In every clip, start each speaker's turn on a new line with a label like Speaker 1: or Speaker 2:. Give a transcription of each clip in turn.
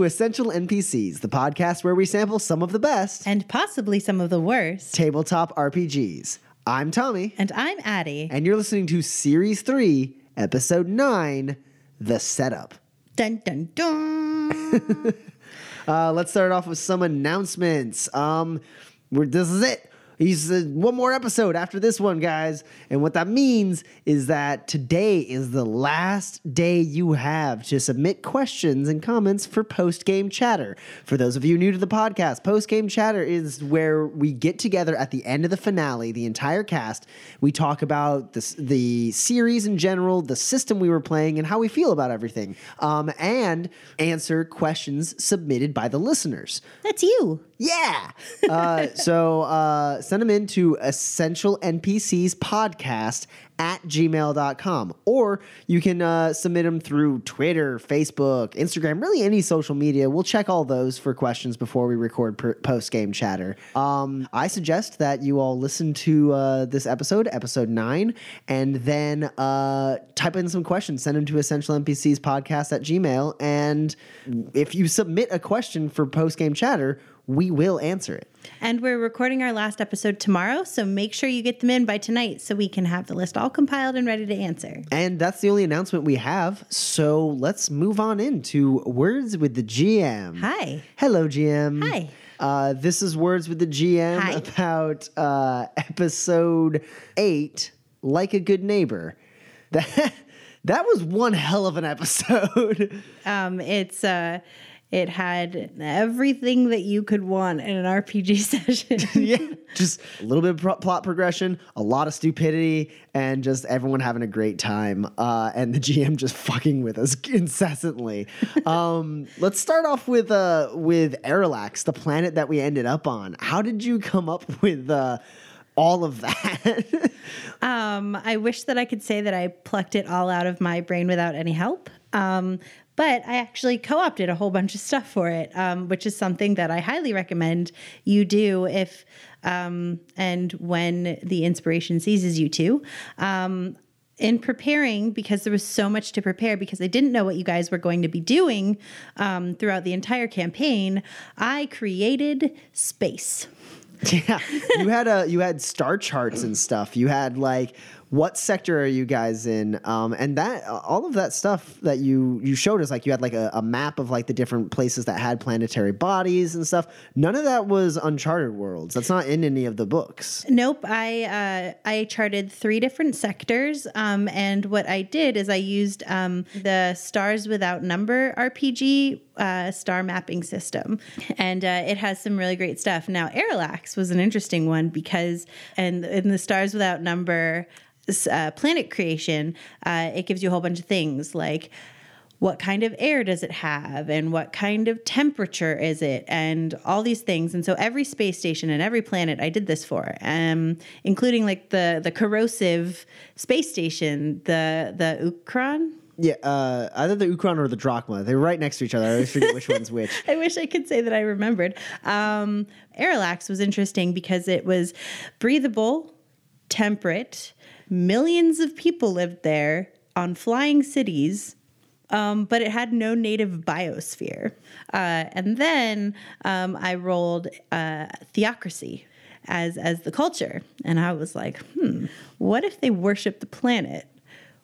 Speaker 1: To Essential NPCs, the podcast where we sample some of the best
Speaker 2: And possibly some of the worst.
Speaker 1: tabletop RPGs. I'm Tommy,
Speaker 2: And I'm Addie.
Speaker 1: and you're listening to Series 3, Episode 9 The Setup.
Speaker 2: Dun dun dun.
Speaker 1: Uh, let's start off with some announcements. Um, we're, this is it. He's uh, one more episode after this one, guys. And what that means is that today is the last day you have to submit questions and comments for post game chatter. For those of you new to the podcast, post game chatter is where we get together at the end of the finale, the entire cast. We talk about the, the series in general, the system we were playing, and how we feel about everything, um, and answer questions submitted by the listeners.
Speaker 2: That's you.
Speaker 1: Yeah. Uh, so uh, send them in to essential NPCs podcast at gmail.com. Or you can uh, submit them through Twitter, Facebook, Instagram, really any social media. We'll check all those for questions before we record per- post game chatter. Um, I suggest that you all listen to uh, this episode, episode nine, and then uh, type in some questions, send them to essential NPCs podcast at gmail. And if you submit a question for post game chatter, we will answer it.
Speaker 2: And we're recording our last episode tomorrow, so make sure you get them in by tonight so we can have the list all compiled and ready to answer.
Speaker 1: And that's the only announcement we have. So let's move on into Words with the GM.
Speaker 2: Hi.
Speaker 1: Hello, GM.
Speaker 2: Hi.
Speaker 1: Uh, this is Words with the GM
Speaker 2: Hi.
Speaker 1: about uh, episode eight, Like a Good Neighbor. That, that was one hell of an episode.
Speaker 2: Um, it's uh, it had everything that you could want in an RPG session.
Speaker 1: yeah. Just a little bit of pro- plot progression, a lot of stupidity, and just everyone having a great time. Uh, and the GM just fucking with us incessantly. um, let's start off with uh, with Arilax, the planet that we ended up on. How did you come up with uh, all of that?
Speaker 2: Um, I wish that I could say that I plucked it all out of my brain without any help. Um, but I actually co opted a whole bunch of stuff for it, um, which is something that I highly recommend you do if um, and when the inspiration seizes you to. Um, in preparing, because there was so much to prepare, because I didn't know what you guys were going to be doing um, throughout the entire campaign, I created space.
Speaker 1: yeah, you had a you had star charts and stuff. You had like what sector are you guys in? Um, and that all of that stuff that you you showed us like you had like a, a map of like the different places that had planetary bodies and stuff. None of that was uncharted worlds. That's not in any of the books.
Speaker 2: Nope. I uh, I charted three different sectors, um, and what I did is I used um, the Stars Without Number RPG uh, star mapping system, and uh, it has some really great stuff. Now, Arilax was an interesting one because, and in the Stars Without Number uh, planet creation, uh, it gives you a whole bunch of things like what kind of air does it have and what kind of temperature is it and all these things and so every space station and every planet i did this for um, including like the the corrosive space station the the ukron
Speaker 1: yeah uh, either the ukron or the drachma they're right next to each other i always forget which one's which
Speaker 2: I wish I could say that I remembered. Um, Arilax was interesting because it was breathable, temperate. Millions of people lived there on flying cities, um, but it had no native biosphere. Uh, and then um, I rolled uh, theocracy as as the culture, and I was like, hmm, what if they worship the planet?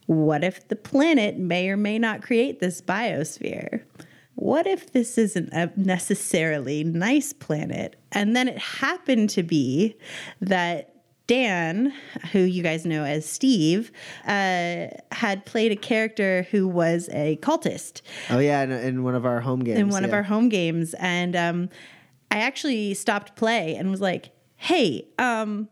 Speaker 2: What if the planet may or may not create this biosphere? What if this isn't a necessarily nice planet? And then it happened to be that Dan, who you guys know as Steve, uh, had played a character who was a cultist
Speaker 1: oh yeah in, in one of our home games
Speaker 2: in one of our home games. And um, I actually stopped play and was like, hey, um,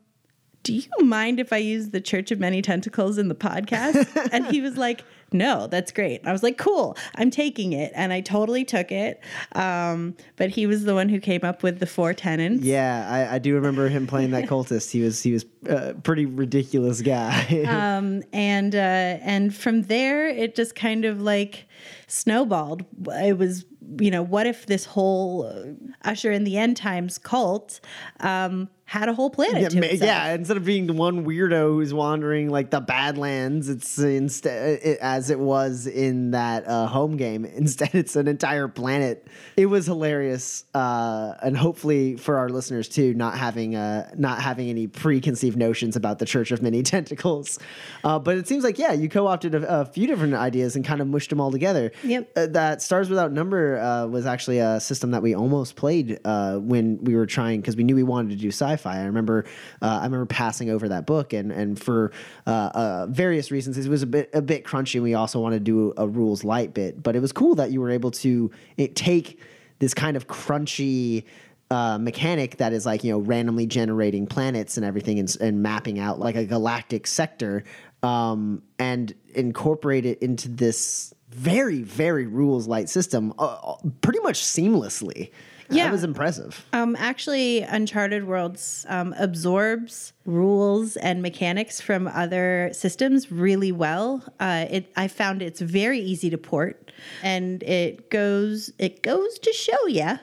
Speaker 2: do you mind if I use the Church of Many Tentacles in the podcast? and he was like, no, that's great. I was like, cool, I'm taking it. And I totally took it. Um, but he was the one who came up with the four tenants.
Speaker 1: Yeah, I, I do remember him playing that cultist. He was he was a pretty ridiculous guy.
Speaker 2: um, and uh, and from there, it just kind of like snowballed. It was you know, what if this whole uh, Usher in the End Times cult um, had a whole planet
Speaker 1: yeah, yeah, instead of being the one weirdo who's wandering like the Badlands, it's instead it, as it was in that uh, home game. Instead, it's an entire planet. It was hilarious, uh, and hopefully for our listeners too, not having uh, not having any preconceived notions about the Church of Many Tentacles. Uh, but it seems like yeah, you co-opted a, a few different ideas and kind of mushed them all together.
Speaker 2: Yep.
Speaker 1: Uh, that Stars Without Number uh, was actually a system that we almost played uh, when we were trying because we knew we wanted to do sci-fi. I remember uh, I remember passing over that book and and for uh, uh, various reasons it was a bit a bit crunchy. We also wanted to do a rules light bit, but it was cool that you were able to it, take this kind of crunchy. Uh, mechanic that is like you know randomly generating planets and everything and, and mapping out like a galactic sector um, and incorporate it into this very very rules light system uh, pretty much seamlessly
Speaker 2: Yeah.
Speaker 1: that was impressive
Speaker 2: Um, actually, Uncharted Worlds um, absorbs rules and mechanics from other systems really well. Uh, it, I found it's very easy to port, and it goes it goes to show you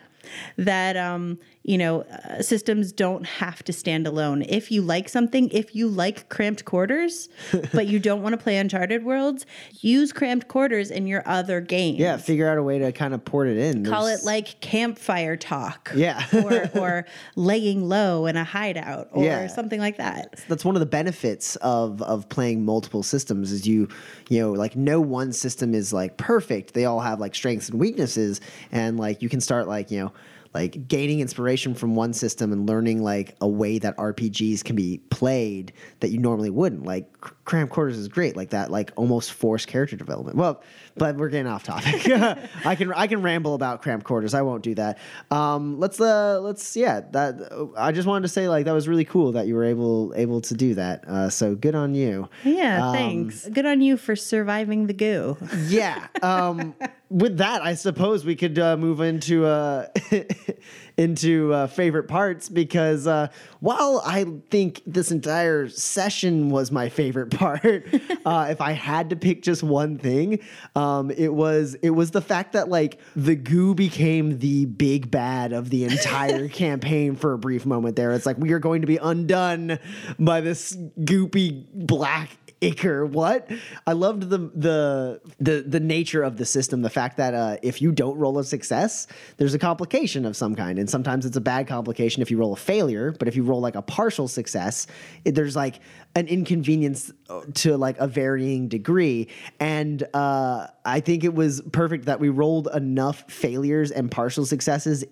Speaker 2: that um, you know uh, systems don't have to stand alone. If you like something, if you like cramped quarters, but you don't want to play Uncharted Worlds, use cramped quarters in your other games.
Speaker 1: yeah figure out a way to kind of port it in
Speaker 2: Call
Speaker 1: There's-
Speaker 2: it like campfire talk.
Speaker 1: Yeah.
Speaker 2: or, or laying low in a hideout or
Speaker 1: Yeah.
Speaker 2: something like that.
Speaker 1: that's one of the benefits of of playing multiple systems is you you know like no one system is like perfect they all have like strengths and weaknesses and like you can start like you know like gaining inspiration from one system and learning like a way that RPGs can be played that you normally wouldn't. Like Cr- Cram Quarters is great, like that, like almost forced character development. Well, but we're getting off topic. I can I can ramble about Cramped Quarters. I won't do that. Um, let's uh let's yeah that I just wanted to say like that was really cool that you were able able to do that. Uh, so good on you.
Speaker 2: Yeah,
Speaker 1: Um,
Speaker 2: thanks. Good on you for surviving the goo.
Speaker 1: yeah. Um, with that, I suppose we could uh, move into uh, into uh, favorite parts because uh, while I think this entire session was my favorite part, uh, if I had to pick just one thing, um, it was it was the fact that like the goo became the big bad of the entire campaign for a brief moment. There, it's like we are going to be undone by this goopy black ichor. What? I loved the the the the nature of the system. The fact that uh, if you don't roll a success, there's a complication of some kind, and sometimes it's a bad complication if you roll a failure. But if you roll like a partial success, it, there's like an inconvenience uh, to like a varying degree. And uh, I think it was perfect that we rolled enough failures and partial successes,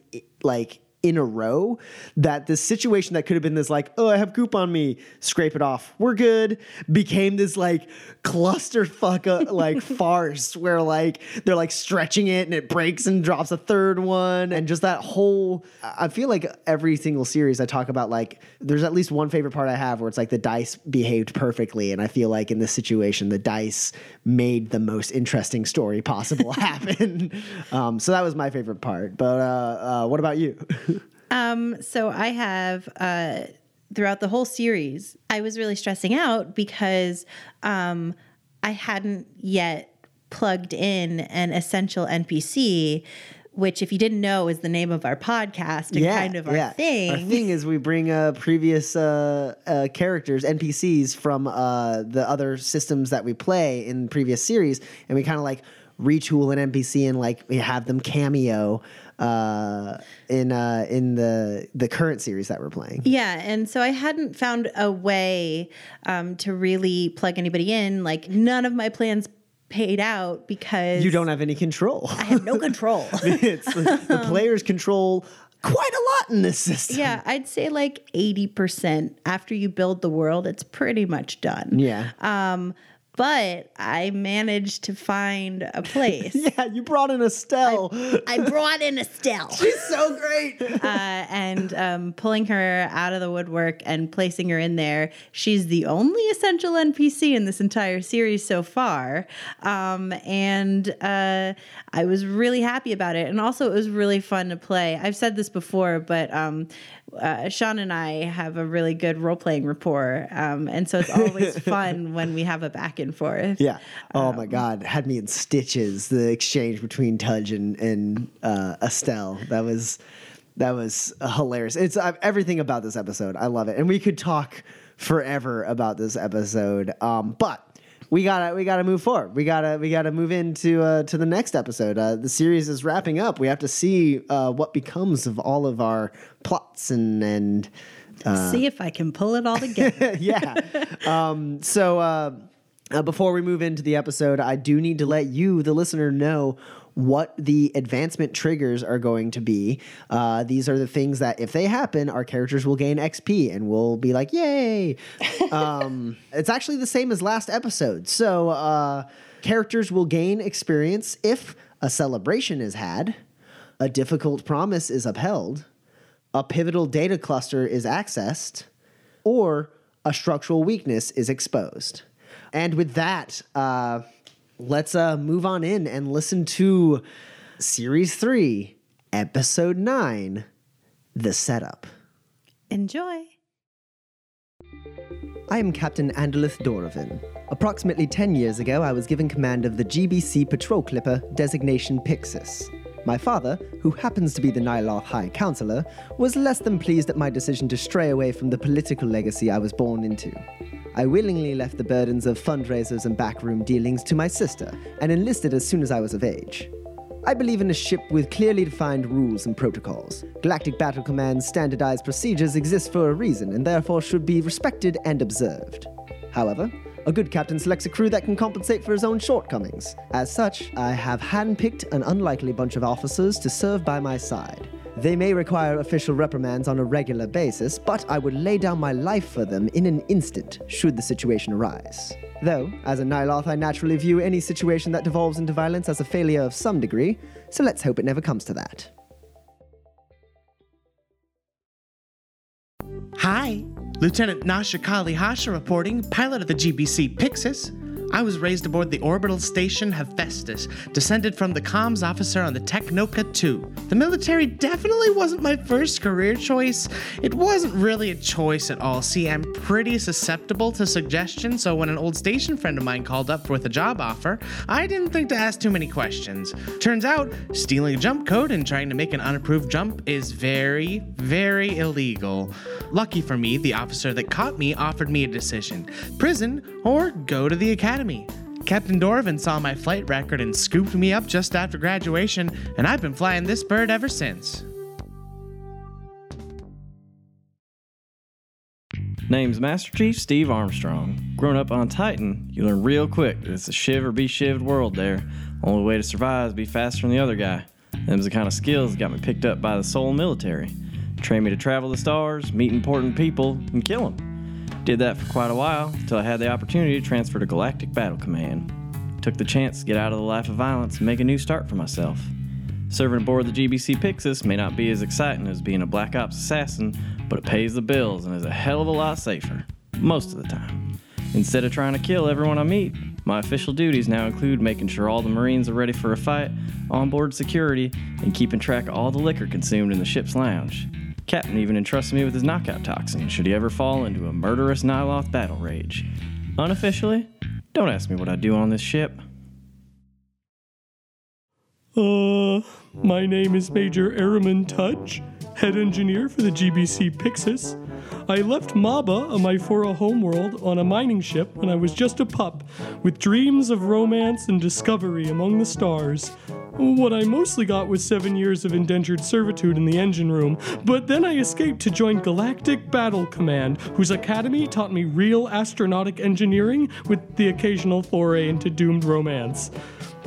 Speaker 1: like in a row that this situation that could have been this like oh i have goop on me scrape it off we're good became this like clusterfuck uh, like farce where like they're like stretching it and it breaks and drops a third one and just that whole i feel like every single series i talk about like there's at least one favorite part i have where it's like the dice behaved perfectly and i feel like in this situation the dice made the most interesting story possible happen. Um, so that was my favorite part. But uh, uh, what about you
Speaker 2: Um, so I have uh, throughout the whole series, I was really stressing out because um, I hadn't yet plugged in an essential NPC, which, if you didn't know, is the name of our podcast and kind of our thing.
Speaker 1: Our thing is we bring uh, previous uh, uh, characters, NPCs from uh, the other systems that we play in previous series, and we kind of like retool an NPC and like have them cameo uh, in uh, in the the current series that we're playing.
Speaker 2: Yeah, and so I hadn't found a way um, to really plug anybody in. Like none of my plans paid out because
Speaker 1: You don't have any control.
Speaker 2: I have no control.
Speaker 1: it's the, the players control quite a lot in this system.
Speaker 2: yeah, I'd say like eighty percent after you build the world, it's pretty much done.
Speaker 1: Yeah.
Speaker 2: Um, but I managed to find a place.
Speaker 1: Yeah, you brought in Estelle.
Speaker 2: I brought in Estelle.
Speaker 1: She's so great.
Speaker 2: uh, and um, pulling her out of the woodwork and placing her in there. She's the only essential NPC in this entire series so far. Um, and uh, I was really happy about it. And also, it was really fun to play. I've said this before, but um, uh, Sean and I have a really good role playing rapport. Um, and so it's always fun when we have a back and forth.
Speaker 1: Yeah. Oh my God, had me in stitches. The exchange between Tudge and and uh, Estelle. That was that was hilarious. It's uh, everything about this episode. I love it, and we could talk forever about this episode. Um, but we gotta we gotta move forward. We gotta we gotta move into uh, to the next episode. Uh, the series is wrapping up. We have to see uh, what becomes of all of our plots and and
Speaker 2: See if I can pull it all together.
Speaker 1: yeah. Um, so uh, before we move into the episode, I do need to let you, the listener, know what the advancement triggers are going to be. Uh, these are the things that, if they happen, our characters will gain XP and we'll be like, yay. um, it's actually the same as last episode. So uh, characters will gain experience if a celebration is had, a difficult promise is upheld, a pivotal data cluster is accessed, or a structural weakness is exposed. And with that, uh, let's uh, move on in and listen to Series 3, Episode 9 The Setup.
Speaker 2: Enjoy.
Speaker 1: I am Captain Andalith Dorovan. Approximately 10 years ago, I was given command of the GBC patrol clipper designation Pixis. My father, who happens to be the Nyloth High Counselor, was less than pleased at my decision to stray away from the political legacy I was born into. I willingly left the burdens of fundraisers and backroom dealings to my sister and enlisted as soon as I was of age. I believe in a ship with clearly defined rules and protocols. Galactic Battle Command's standardized procedures exist for a reason and therefore should be respected and observed. However, a good captain selects a crew that can compensate for his own shortcomings. As such, I have handpicked an unlikely bunch of officers to serve by my side. They may require official reprimands on a regular basis, but I would lay down my life for them in an instant should the situation arise. Though, as a Nyloth, I naturally view any situation that devolves into violence as a failure of some degree, so let's hope it never comes to that.
Speaker 3: Hi, Lieutenant Nasha Kali Hasha reporting, pilot of the GBC Pixis. I was raised aboard the orbital station Hephaestus, descended from the comms officer on the Technoka 2. The military definitely wasn't my first career choice. It wasn't really a choice at all. See, I'm pretty susceptible to suggestion, so when an old station friend of mine called up with a job offer, I didn't think to ask too many questions. Turns out, stealing a jump code and trying to make an unapproved jump is very, very illegal. Lucky for me, the officer that caught me offered me a decision prison or go to the academy. Captain Dorvan saw my flight record and scooped me up just after graduation, and I've been flying this bird ever since.
Speaker 4: Name's Master Chief Steve Armstrong. Growing up on Titan, you learn real quick that it's a shiv or be shivved world there. Only way to survive is be faster than the other guy. Them's the kind of skills that got me picked up by the Sol military. Trained me to travel the stars, meet important people, and kill them. Did that for quite a while until I had the opportunity to transfer to Galactic Battle Command. Took the chance to get out of the life of violence and make a new start for myself. Serving aboard the GBC Pixis may not be as exciting as being a Black Ops assassin, but it pays the bills and is a hell of a lot safer. Most of the time. Instead of trying to kill everyone I meet, my official duties now include making sure all the Marines are ready for a fight, onboard security, and keeping track of all the liquor consumed in the ship's lounge. Captain even entrusted me with his knockout toxin should he ever fall into a murderous Nyloth battle rage. Unofficially, don't ask me what I do on this ship.
Speaker 5: Uh, my name is Major Araman Tudge, head engineer for the GBC Pixis. I left Maba, a Myphora homeworld, on a mining ship when I was just a pup, with dreams of romance and discovery among the stars. What I mostly got was seven years of indentured servitude in the engine room, but then I escaped to join Galactic Battle Command, whose academy taught me real astronautic engineering with the occasional foray into doomed romance.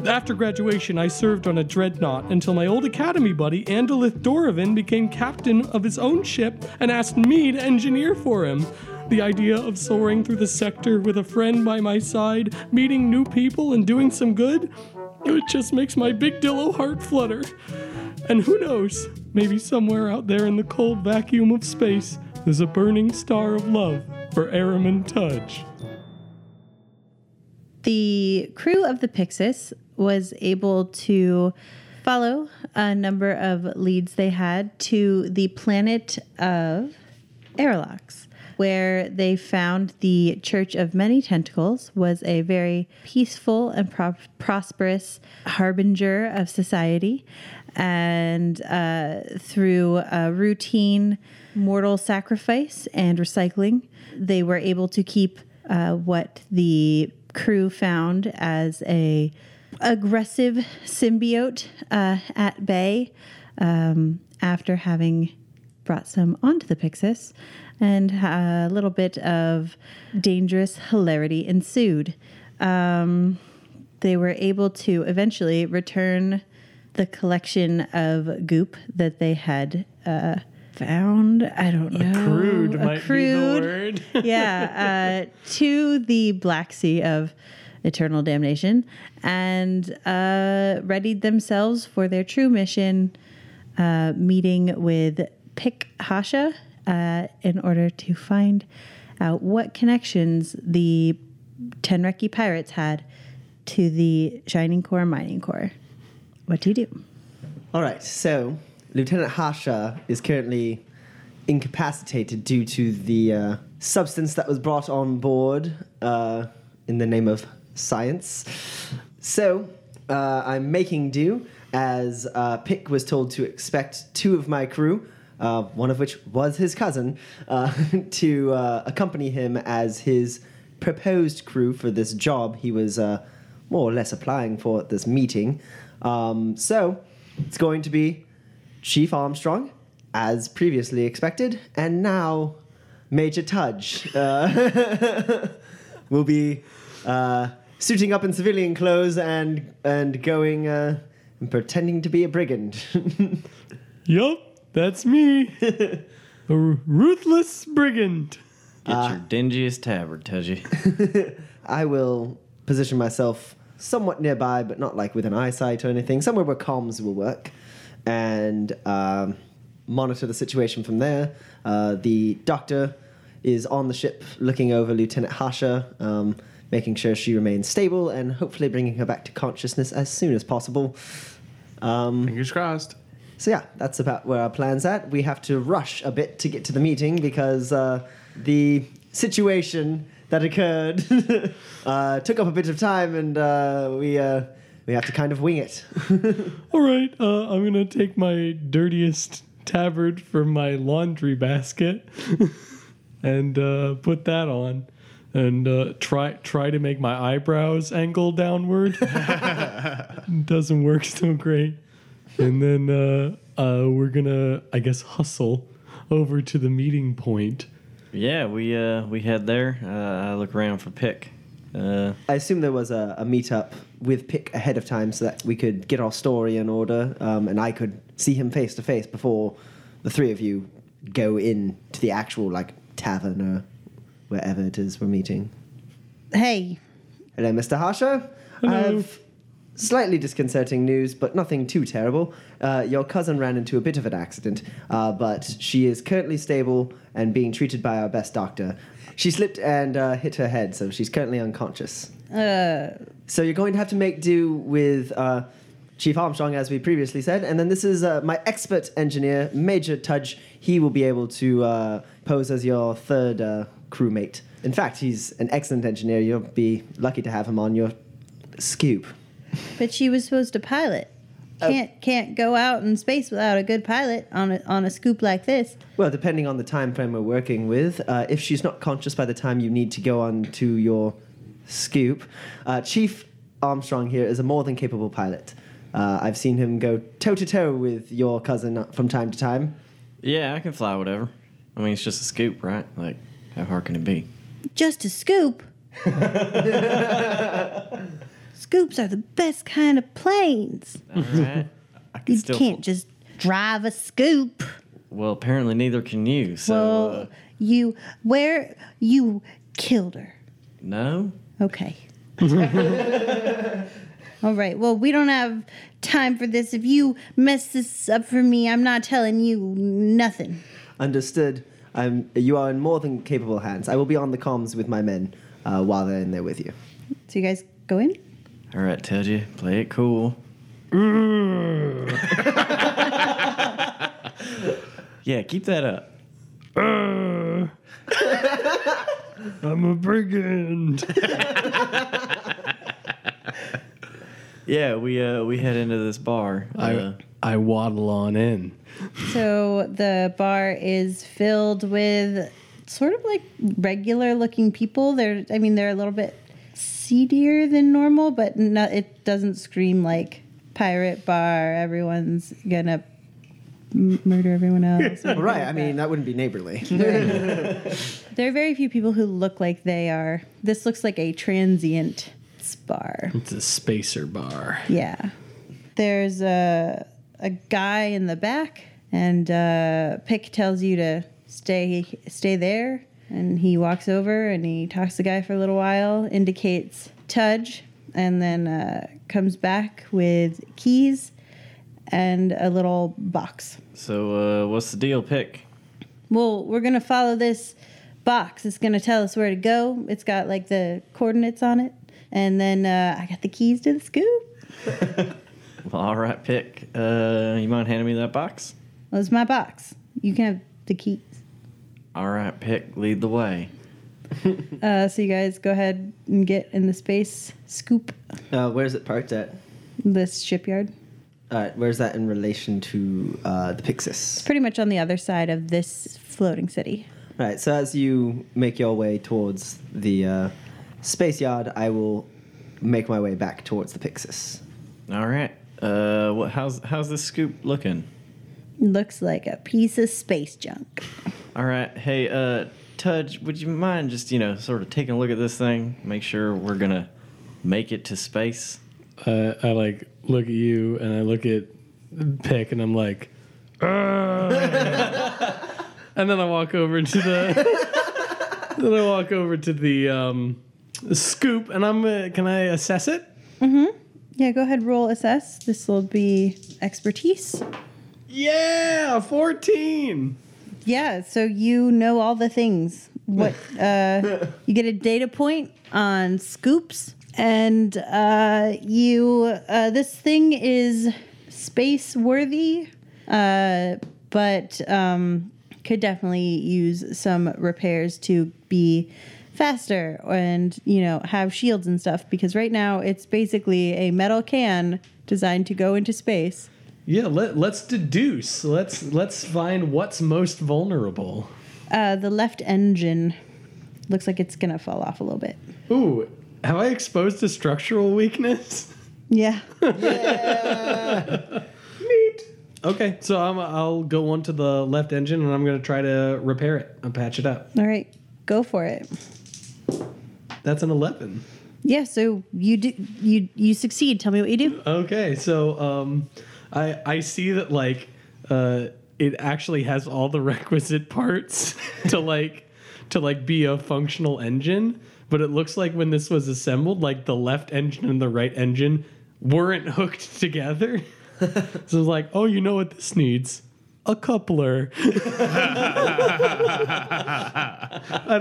Speaker 5: After graduation, I served on a dreadnought until my old academy buddy, Andalith Dorovan, became captain of his own ship and asked me to engineer for him. The idea of soaring through the sector with a friend by my side, meeting new people, and doing some good, it just makes my big dillo heart flutter. And who knows, maybe somewhere out there in the cold vacuum of space, there's a burning star of love for Araman Tudge.
Speaker 2: The crew of the Pixis was able to follow a number of leads they had to the planet of Arilax, where they found the Church of Many Tentacles was a very peaceful and pro- prosperous harbinger of society. And uh, through routine mortal sacrifice and recycling, they were able to keep uh, what the crew found as a aggressive symbiote uh, at bay um, after having brought some onto the Pixis, and a little bit of dangerous hilarity ensued. Um, they were able to eventually return the collection of goop that they had uh, found. I don't know.
Speaker 5: Crude might
Speaker 2: Accrued.
Speaker 5: be the word.
Speaker 2: yeah, uh, to the Black Sea of eternal damnation and uh, readied themselves for their true mission, uh, meeting with Pick Hasha uh, in order to find out what connections the Tenreki pirates had to the Shining Core Mining Core. What do you do?
Speaker 1: All right, so Lieutenant Hasha is currently incapacitated due to the uh, substance that was brought on board uh, in the name of science. So uh, I'm making do as uh, Pick was told to expect two of my crew. Uh, one of which was his cousin, uh, to uh, accompany him as his proposed crew for this job he was uh, more or less applying for at this meeting. Um, so it's going to be Chief Armstrong, as previously expected, and now Major Tudge uh, will be uh, suiting up in civilian clothes and and going uh, and pretending to be a brigand.
Speaker 5: Yup, that's me. a ruthless brigand.
Speaker 4: Get your dingiest tabard, Tudgy.
Speaker 1: I will position myself somewhat nearby, but not like with an eyesight or anything, somewhere where comms will work, and um, monitor the situation from there. Uh, the doctor is on the ship looking over Lieutenant Hasha, um, making sure she remains stable and hopefully bringing her back to consciousness as soon as possible. Um,
Speaker 3: Fingers crossed.
Speaker 1: So yeah, that's about where our plan's at. We have to rush a bit to get to the meeting because uh, the situation that occurred uh, took up a bit of time, and uh, we uh, we have to kind of wing it.
Speaker 5: All right, uh, I'm gonna take my dirtiest tabard from my laundry basket and uh, put that on, and uh, try try to make my eyebrows angle downward. Doesn't work so great. And then uh, uh, we're gonna, I guess, hustle over to the meeting point.
Speaker 4: yeah, we uh, we head there. Uh, I look around for Pick. Uh,
Speaker 1: I assume there was a, a meetup with Pick ahead of time so that we could get our story in order, um, and I could see him face to face before the three of you go in to the actual like tavern or wherever it is we're meeting.
Speaker 2: Hey,
Speaker 1: Hello, Mr. Hasha. I
Speaker 5: Hello.
Speaker 1: have slightly disconcerting news, but nothing too terrible. Uh, your cousin ran into a bit of an accident, uh, but she is currently stable and being treated by our best doctor. She slipped and uh, hit her head, so she's currently unconscious.
Speaker 2: uh,
Speaker 1: So you're going to have to make do with uh, Chief Armstrong, as we previously said, and then this is uh, my expert engineer, Major Tudge. He will be able to uh, pose as your third uh, crewmate. In fact, he's an excellent engineer. You'll be lucky to have him on your scoop.
Speaker 2: But she was supposed to pilot. Can't can't go out in space without a good pilot on a on a scoop like this.
Speaker 1: Well, depending on the time frame we're working with, uh, if she's not conscious by the time you need to go on to your scoop, uh, Chief Armstrong here is a more than capable pilot. Uh, I've seen him go toe to toe with your cousin from time to time.
Speaker 4: yeah, I can fly whatever. I mean, it's just a scoop, right? Like, how hard can it be?
Speaker 2: Just a scoop. Scoops are the best kind of planes.
Speaker 4: All right. I can
Speaker 2: You
Speaker 4: still.
Speaker 2: can't just drive a scoop.
Speaker 4: Well, apparently neither can you. So.
Speaker 2: well,
Speaker 4: uh,
Speaker 2: You where you killed her.
Speaker 4: No?
Speaker 2: Okay. All right. Well, we don't have time for this. If you mess this up for me, I'm not telling you nothing.
Speaker 1: Understood. I'm, you are in more than capable hands. I will be on the comms with my men uh, while they're in there with you.
Speaker 2: So you guys go in?
Speaker 4: All right, Ted, you play it cool. yeah, keep that up.
Speaker 5: I'm a brigand.
Speaker 4: Yeah, we uh we head into this bar. Uh,
Speaker 5: I I waddle on in.
Speaker 2: So the bar is filled with sort of like regular looking people. They're, I mean, they're a little bit seedier than normal, but no, it doesn't scream like pirate bar. Everyone's gonna m- murder everyone else. or
Speaker 1: Right.
Speaker 2: anything
Speaker 1: I
Speaker 2: like
Speaker 1: mean,
Speaker 2: that.
Speaker 1: that wouldn't be neighborly.
Speaker 2: there are very few people who look like they are. This looks like a transient bar.
Speaker 5: It's a spacer bar.
Speaker 2: Yeah. There's a a guy in the back, and uh, Pick tells you to stay stay there, and he walks over and he talks to the guy for a little while, indicates Tudge, and then uh, comes back with keys and a little box.
Speaker 4: so uh what's the deal, pick?
Speaker 2: Well, we're gonna follow this box. It's gonna tell us where to go. It's got like the coordinates on it, and then uh, I got the keys to the scoop.
Speaker 4: Well, all right, pick. Uh you mind handing me that box?
Speaker 2: Well, it's my box. You can have the keys.
Speaker 4: All right, pick, lead the way.
Speaker 2: Uh, so you guys go ahead and get in the space scoop
Speaker 1: uh, where's it parked at?
Speaker 2: this shipyard.
Speaker 1: All right. Where's that in relation to uh, the Pixis?
Speaker 2: Pretty much on the other side of this floating city.
Speaker 1: Right. So as you make your way towards the uh, space yard, I will make my way back towards the Pixis.
Speaker 4: All right. Uh what how's how's this scoop looking?
Speaker 2: Looks like a piece of space junk.
Speaker 4: All right. Hey, uh Tudge, would you mind just, you know, sort of taking a look at this thing, make sure we're going to make it to space?
Speaker 5: Uh, I like look at you and I look at Pick and I'm like, "Ugh." and then I walk over to the, then I walk over to the um, scoop and I'm, uh, can I assess it?
Speaker 2: Yeah, go ahead, roll assess. This will be expertise.
Speaker 5: Yeah, 14.
Speaker 2: Yeah, so you know all the things. What uh, you get a data point on scoops, and uh, you uh, this thing is space worthy, uh, but um, could definitely use some repairs to be faster and you know have shields and stuff because right now it's basically a metal can designed to go into space.
Speaker 5: Yeah, let, let's deduce. Let's let's find what's most vulnerable.
Speaker 2: Uh, the left engine looks like it's gonna fall off a little bit.
Speaker 5: Ooh, have I exposed a structural weakness?
Speaker 2: Yeah. yeah.
Speaker 5: Neat. Okay, so I'm, I'll go onto the left engine and I'm going to try to repair it and patch it up.
Speaker 2: All right, go for it.
Speaker 5: That's an 11.
Speaker 2: Yeah, so you do you you succeed. Tell me what you do.
Speaker 5: Okay, so um, I I see that like uh, it actually has all the requisite parts to like to like be a functional engine, but it looks like when this was assembled, like the left engine and the right engine weren't hooked together. so it's like, oh, you know what this needs? A coupler. and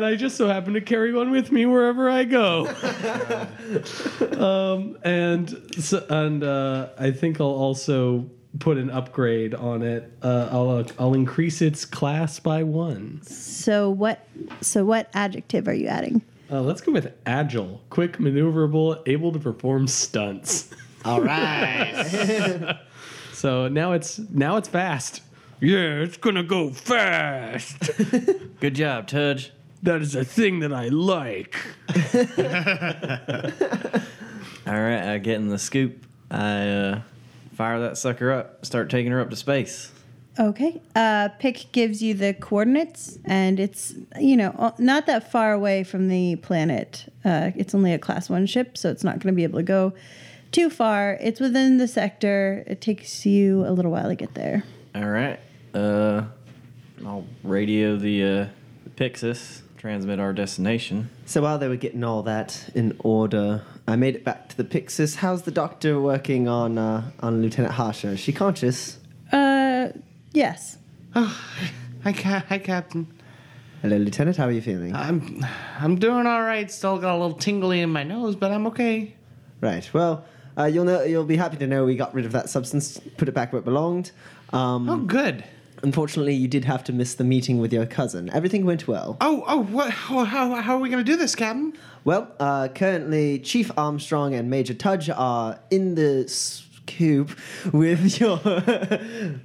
Speaker 5: I just so happen to carry one with me wherever I go. um, and so, and uh, I think I'll also put an upgrade on it. Uh, I'll uh, I'll increase its class by one.
Speaker 2: So what so what adjective are you adding?
Speaker 5: Uh, let's go with agile, quick, maneuverable, able to perform stunts.
Speaker 6: All right.
Speaker 5: So now it's now it's fast. Yeah, it's gonna go fast.
Speaker 4: Good job, Tudge.
Speaker 5: that is a thing that I like.
Speaker 4: All right, I get in the scoop. I uh, fire that sucker up, start taking her up to space.
Speaker 2: Okay. Uh, Pick gives you the coordinates, and it's you know not that far away from the planet. Uh, it's only a class one ship, so it's not going to be able to go too far. It's within the sector. It takes you a little while to get there.
Speaker 4: All right. Uh, I'll radio the, uh, the Pixis, transmit our destination.
Speaker 1: So while they were getting all that in order, I made it back to the Pixis. How's the doctor working on uh, on Lieutenant Hasha? Is she conscious?
Speaker 2: Uh, yes.
Speaker 3: Hi, Ca- hi, Captain.
Speaker 1: Hello, Lieutenant. How are you feeling?
Speaker 3: I'm I'm doing all right. Still got a little tingly in my nose, but I'm okay.
Speaker 1: Right. Well, uh, you'll know. You'll be happy to know we got rid of that substance, put it back where it belonged. Um,
Speaker 3: Oh, good.
Speaker 1: Unfortunately, you did have to miss the meeting with your cousin. Everything went well.
Speaker 3: Oh, oh, what? How, how, are we gonna do this, Captain?
Speaker 1: Well, uh, currently, Chief Armstrong and Major Tudge are in the scoop with your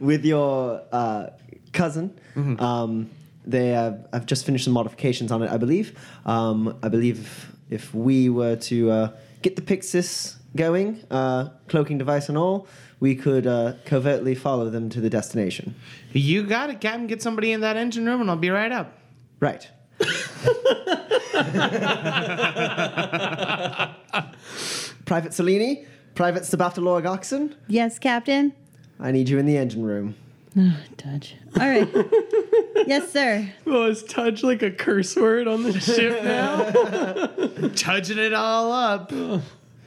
Speaker 1: with your uh, cousin. Um, they have, have just finished some modifications on it, I believe. Um, I believe if we were to uh, get the Pixis going, uh, cloaking device and all, we could uh, covertly follow them to the destination.
Speaker 3: You got it, Captain. Get somebody in that engine room, and I'll be right up.
Speaker 1: Right. Private Cellini, Private Sabatalorg Oxen,
Speaker 2: Yes, Captain.
Speaker 1: I need you in the engine room.
Speaker 2: Oh, Touch. All right. yes, sir.
Speaker 5: Well, is touch like a curse word on the ship now?
Speaker 3: Touching it all up.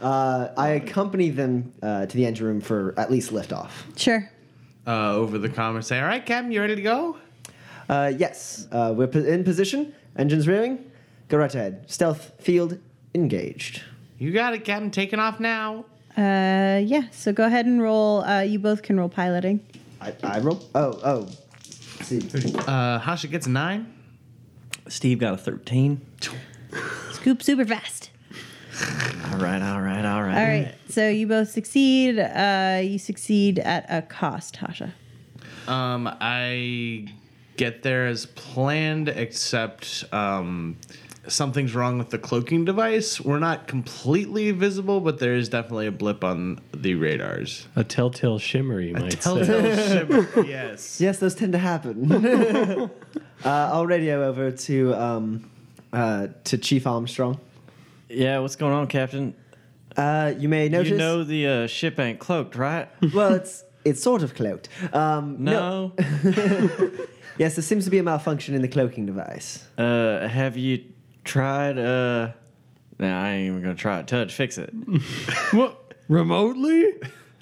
Speaker 1: Uh, I accompany them uh, to the engine room for at least liftoff.
Speaker 2: Sure.
Speaker 3: Uh, over the comm and say, "All right, Captain, you ready to go?"
Speaker 1: Uh, yes, uh, we're po- in position. Engines rearing. Go right ahead. Stealth field engaged.
Speaker 3: You got it, Captain. Taking off now.
Speaker 2: Uh, yeah. So go ahead and roll. Uh, you both can roll piloting.
Speaker 1: I, I roll. Oh, oh. Let's see.
Speaker 3: Uh, Hasha gets a nine.
Speaker 4: Steve got a 13.
Speaker 2: Scoop super fast.
Speaker 4: All right, all right, all right.
Speaker 2: All right. So you both succeed. Uh, you succeed at a cost, Tasha.
Speaker 3: Um, I get there as planned, except um, something's wrong with the cloaking device. We're not completely visible, but there is definitely a blip on the radars.
Speaker 5: A telltale shimmer, you might say.
Speaker 3: Telltale shimmer. Yes.
Speaker 1: Yes, those tend to happen. uh, I'll radio over to um, uh, to Chief Armstrong.
Speaker 4: Yeah, what's going on, Captain?
Speaker 1: Uh, you may notice.
Speaker 4: You know the uh, ship ain't cloaked, right?
Speaker 1: well, it's it's sort of cloaked. Um,
Speaker 4: No.
Speaker 1: Yes, there seems to be a malfunction in the cloaking device.
Speaker 4: Uh, have you tried? Uh, nah, I ain't even gonna try it. Tudge, fix it.
Speaker 5: What? Remotely?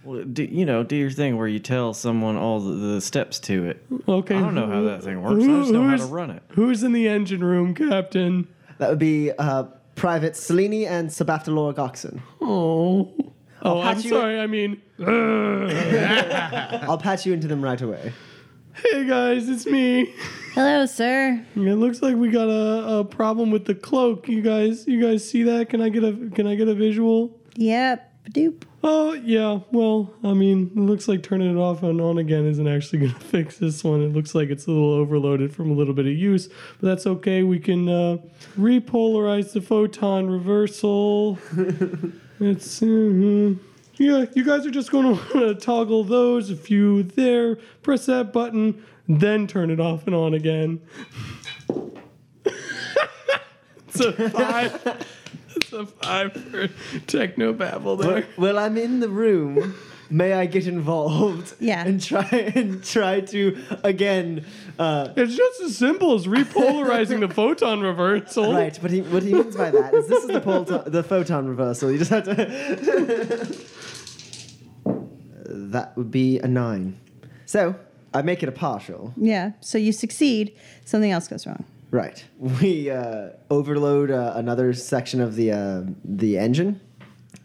Speaker 4: Well, do, you know, do your thing where you tell someone all the, the steps to it.
Speaker 5: Okay.
Speaker 4: I don't know how that thing works. I just know how to run it.
Speaker 5: Who's in the engine room, Captain?
Speaker 1: That would be uh, Private Cellini and Sabaftalor Oxen.
Speaker 5: Oh. Oh, I'm
Speaker 1: patch you-
Speaker 5: sorry. I mean,
Speaker 1: I'll patch you into them right away.
Speaker 5: hey guys, it's me.
Speaker 2: Hello, sir.
Speaker 5: It looks like we got a, a problem with the cloak. You guys, you guys see that? Can I get a Can I get a visual?
Speaker 2: Yep. Doop.
Speaker 5: Oh yeah. Well, I mean, it looks like turning it off and on again isn't actually going to fix this one. It looks like it's a little overloaded from a little bit of use, but that's okay. We can uh, repolarize the photon reversal. it's uh, yeah. You guys are just going to toggle those. A few there. Press that button, then turn it off and on again. it's a five. It's a five for techno babble there.
Speaker 1: Well, I'm in the room. May I get involved?
Speaker 2: Yeah.
Speaker 1: And try and try to again. Uh,
Speaker 5: It's just as simple as repolarizing the photon reversal.
Speaker 1: right, but he, what he means by that is this is the photon, the photon reversal. You just have to. that would be a nine. So I make it a partial.
Speaker 2: Yeah. So you succeed. Something else goes wrong.
Speaker 1: Right. We uh, overload uh, another section of the uh, the engine,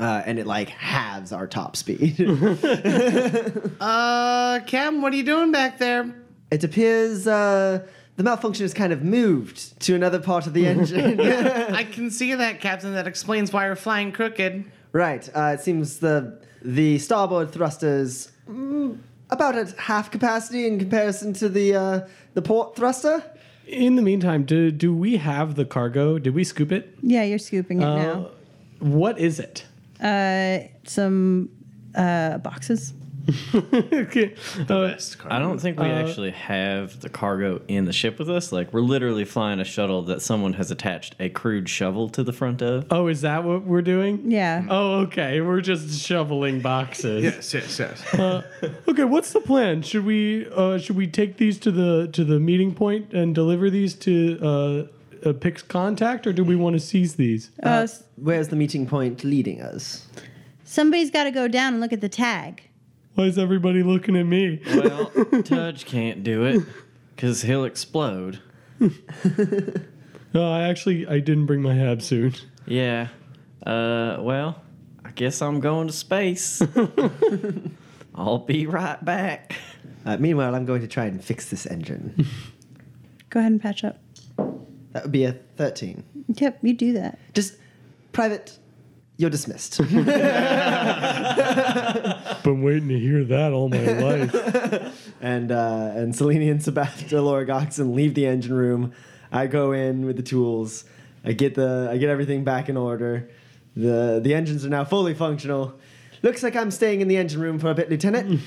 Speaker 1: uh, and it like halves our top speed.
Speaker 3: Uh, Cam, what are you doing back there?
Speaker 1: it appears uh, the malfunction has kind of moved to another part of the engine.
Speaker 3: I can see that, Captain. That explains why we're flying crooked.
Speaker 1: right. Uh, it seems the the starboard thrusters mm, about at half capacity in comparison to the uh, the port thruster.
Speaker 5: In the meantime, do, do we have the cargo? Did we scoop it?
Speaker 2: Yeah, you're scooping it
Speaker 5: Uh, what is it?
Speaker 2: Uh, some uh, boxes.
Speaker 5: okay. Uh,
Speaker 3: Best
Speaker 4: I don't think we actually have the cargo in the ship with us. Like we're literally flying a shuttle that someone has attached a crude shovel to the front of.
Speaker 5: oh, is that what we're doing?
Speaker 2: Yeah.
Speaker 5: Oh, okay. We're just shoveling boxes.
Speaker 3: Yes, yes, yes.
Speaker 5: Uh, okay, what's the plan? Should we uh, should we take these to the to the meeting point and deliver these to uh, a Pix contact, or do we want to seize these?
Speaker 2: Uh, s-
Speaker 1: Where's the meeting point leading us?
Speaker 2: somebody's got to go down and look at the tag.
Speaker 5: Why is everybody looking at me?
Speaker 4: Well, Tudge can't do it because he'll explode.
Speaker 5: No, I actually I didn't bring my hab suit.
Speaker 4: Yeah. Uh, well, I guess I'm going to space. I'll be right back.
Speaker 1: Uh, meanwhile, I'm going to try and fix this engine.
Speaker 2: Go ahead and patch up.
Speaker 1: that would be a 13.
Speaker 2: Yep, you do that.
Speaker 1: Just private, you're dismissed.
Speaker 5: Been waiting to hear that all my life.
Speaker 1: and uh, and Selene and Sebastian Lorigoxen leave the engine room. I go in with the tools. I get the I get everything back in order. The the engines are now fully functional. Looks like I'm staying in the engine room for a bit, Lieutenant.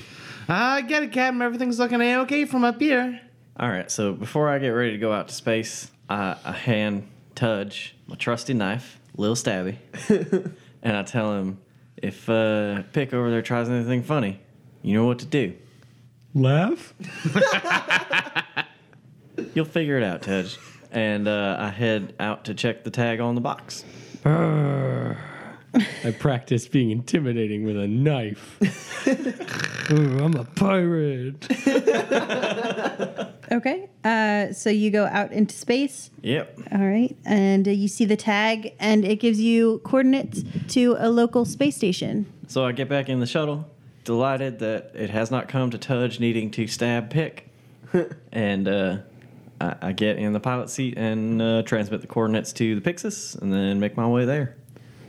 Speaker 3: I get it, Captain. Everything's looking a-okay from up here.
Speaker 4: All right, so before I get ready to go out to space, I, I hand Tudge my trusty knife, little Stabby, and I tell him if uh, Pick over there tries anything funny, you know what to do.
Speaker 5: Laugh?
Speaker 4: You'll figure it out, Tudge. And uh, I head out to check the tag on the box.
Speaker 5: I practice being intimidating with a knife. Ooh, I'm a pirate.
Speaker 2: Okay. Uh, so you go out into space.
Speaker 4: Yep.
Speaker 2: All right. And uh, you see the tag, and it gives you coordinates to a local space station.
Speaker 4: So I get back in the shuttle, delighted that it has not come to Tudge needing to stab Pick. and uh, I, I get in the pilot seat and uh, transmit the coordinates to the Pixis and then make my way there.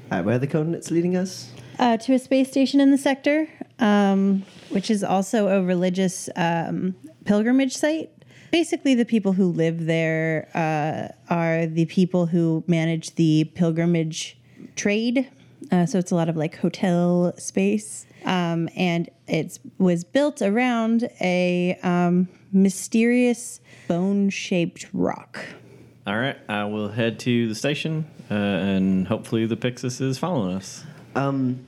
Speaker 1: Uh, where are the coordinates leading us?
Speaker 2: Uh, to a space station in the sector, um, which is also a religious um, pilgrimage site. Basically, the people who live there uh, are the people who manage the pilgrimage trade. Uh, so it's a lot of like hotel space. Um, and it was built around a um, mysterious bone shaped rock.
Speaker 4: All right, I will head to the station uh, and hopefully the Pixis is following us.
Speaker 1: Um,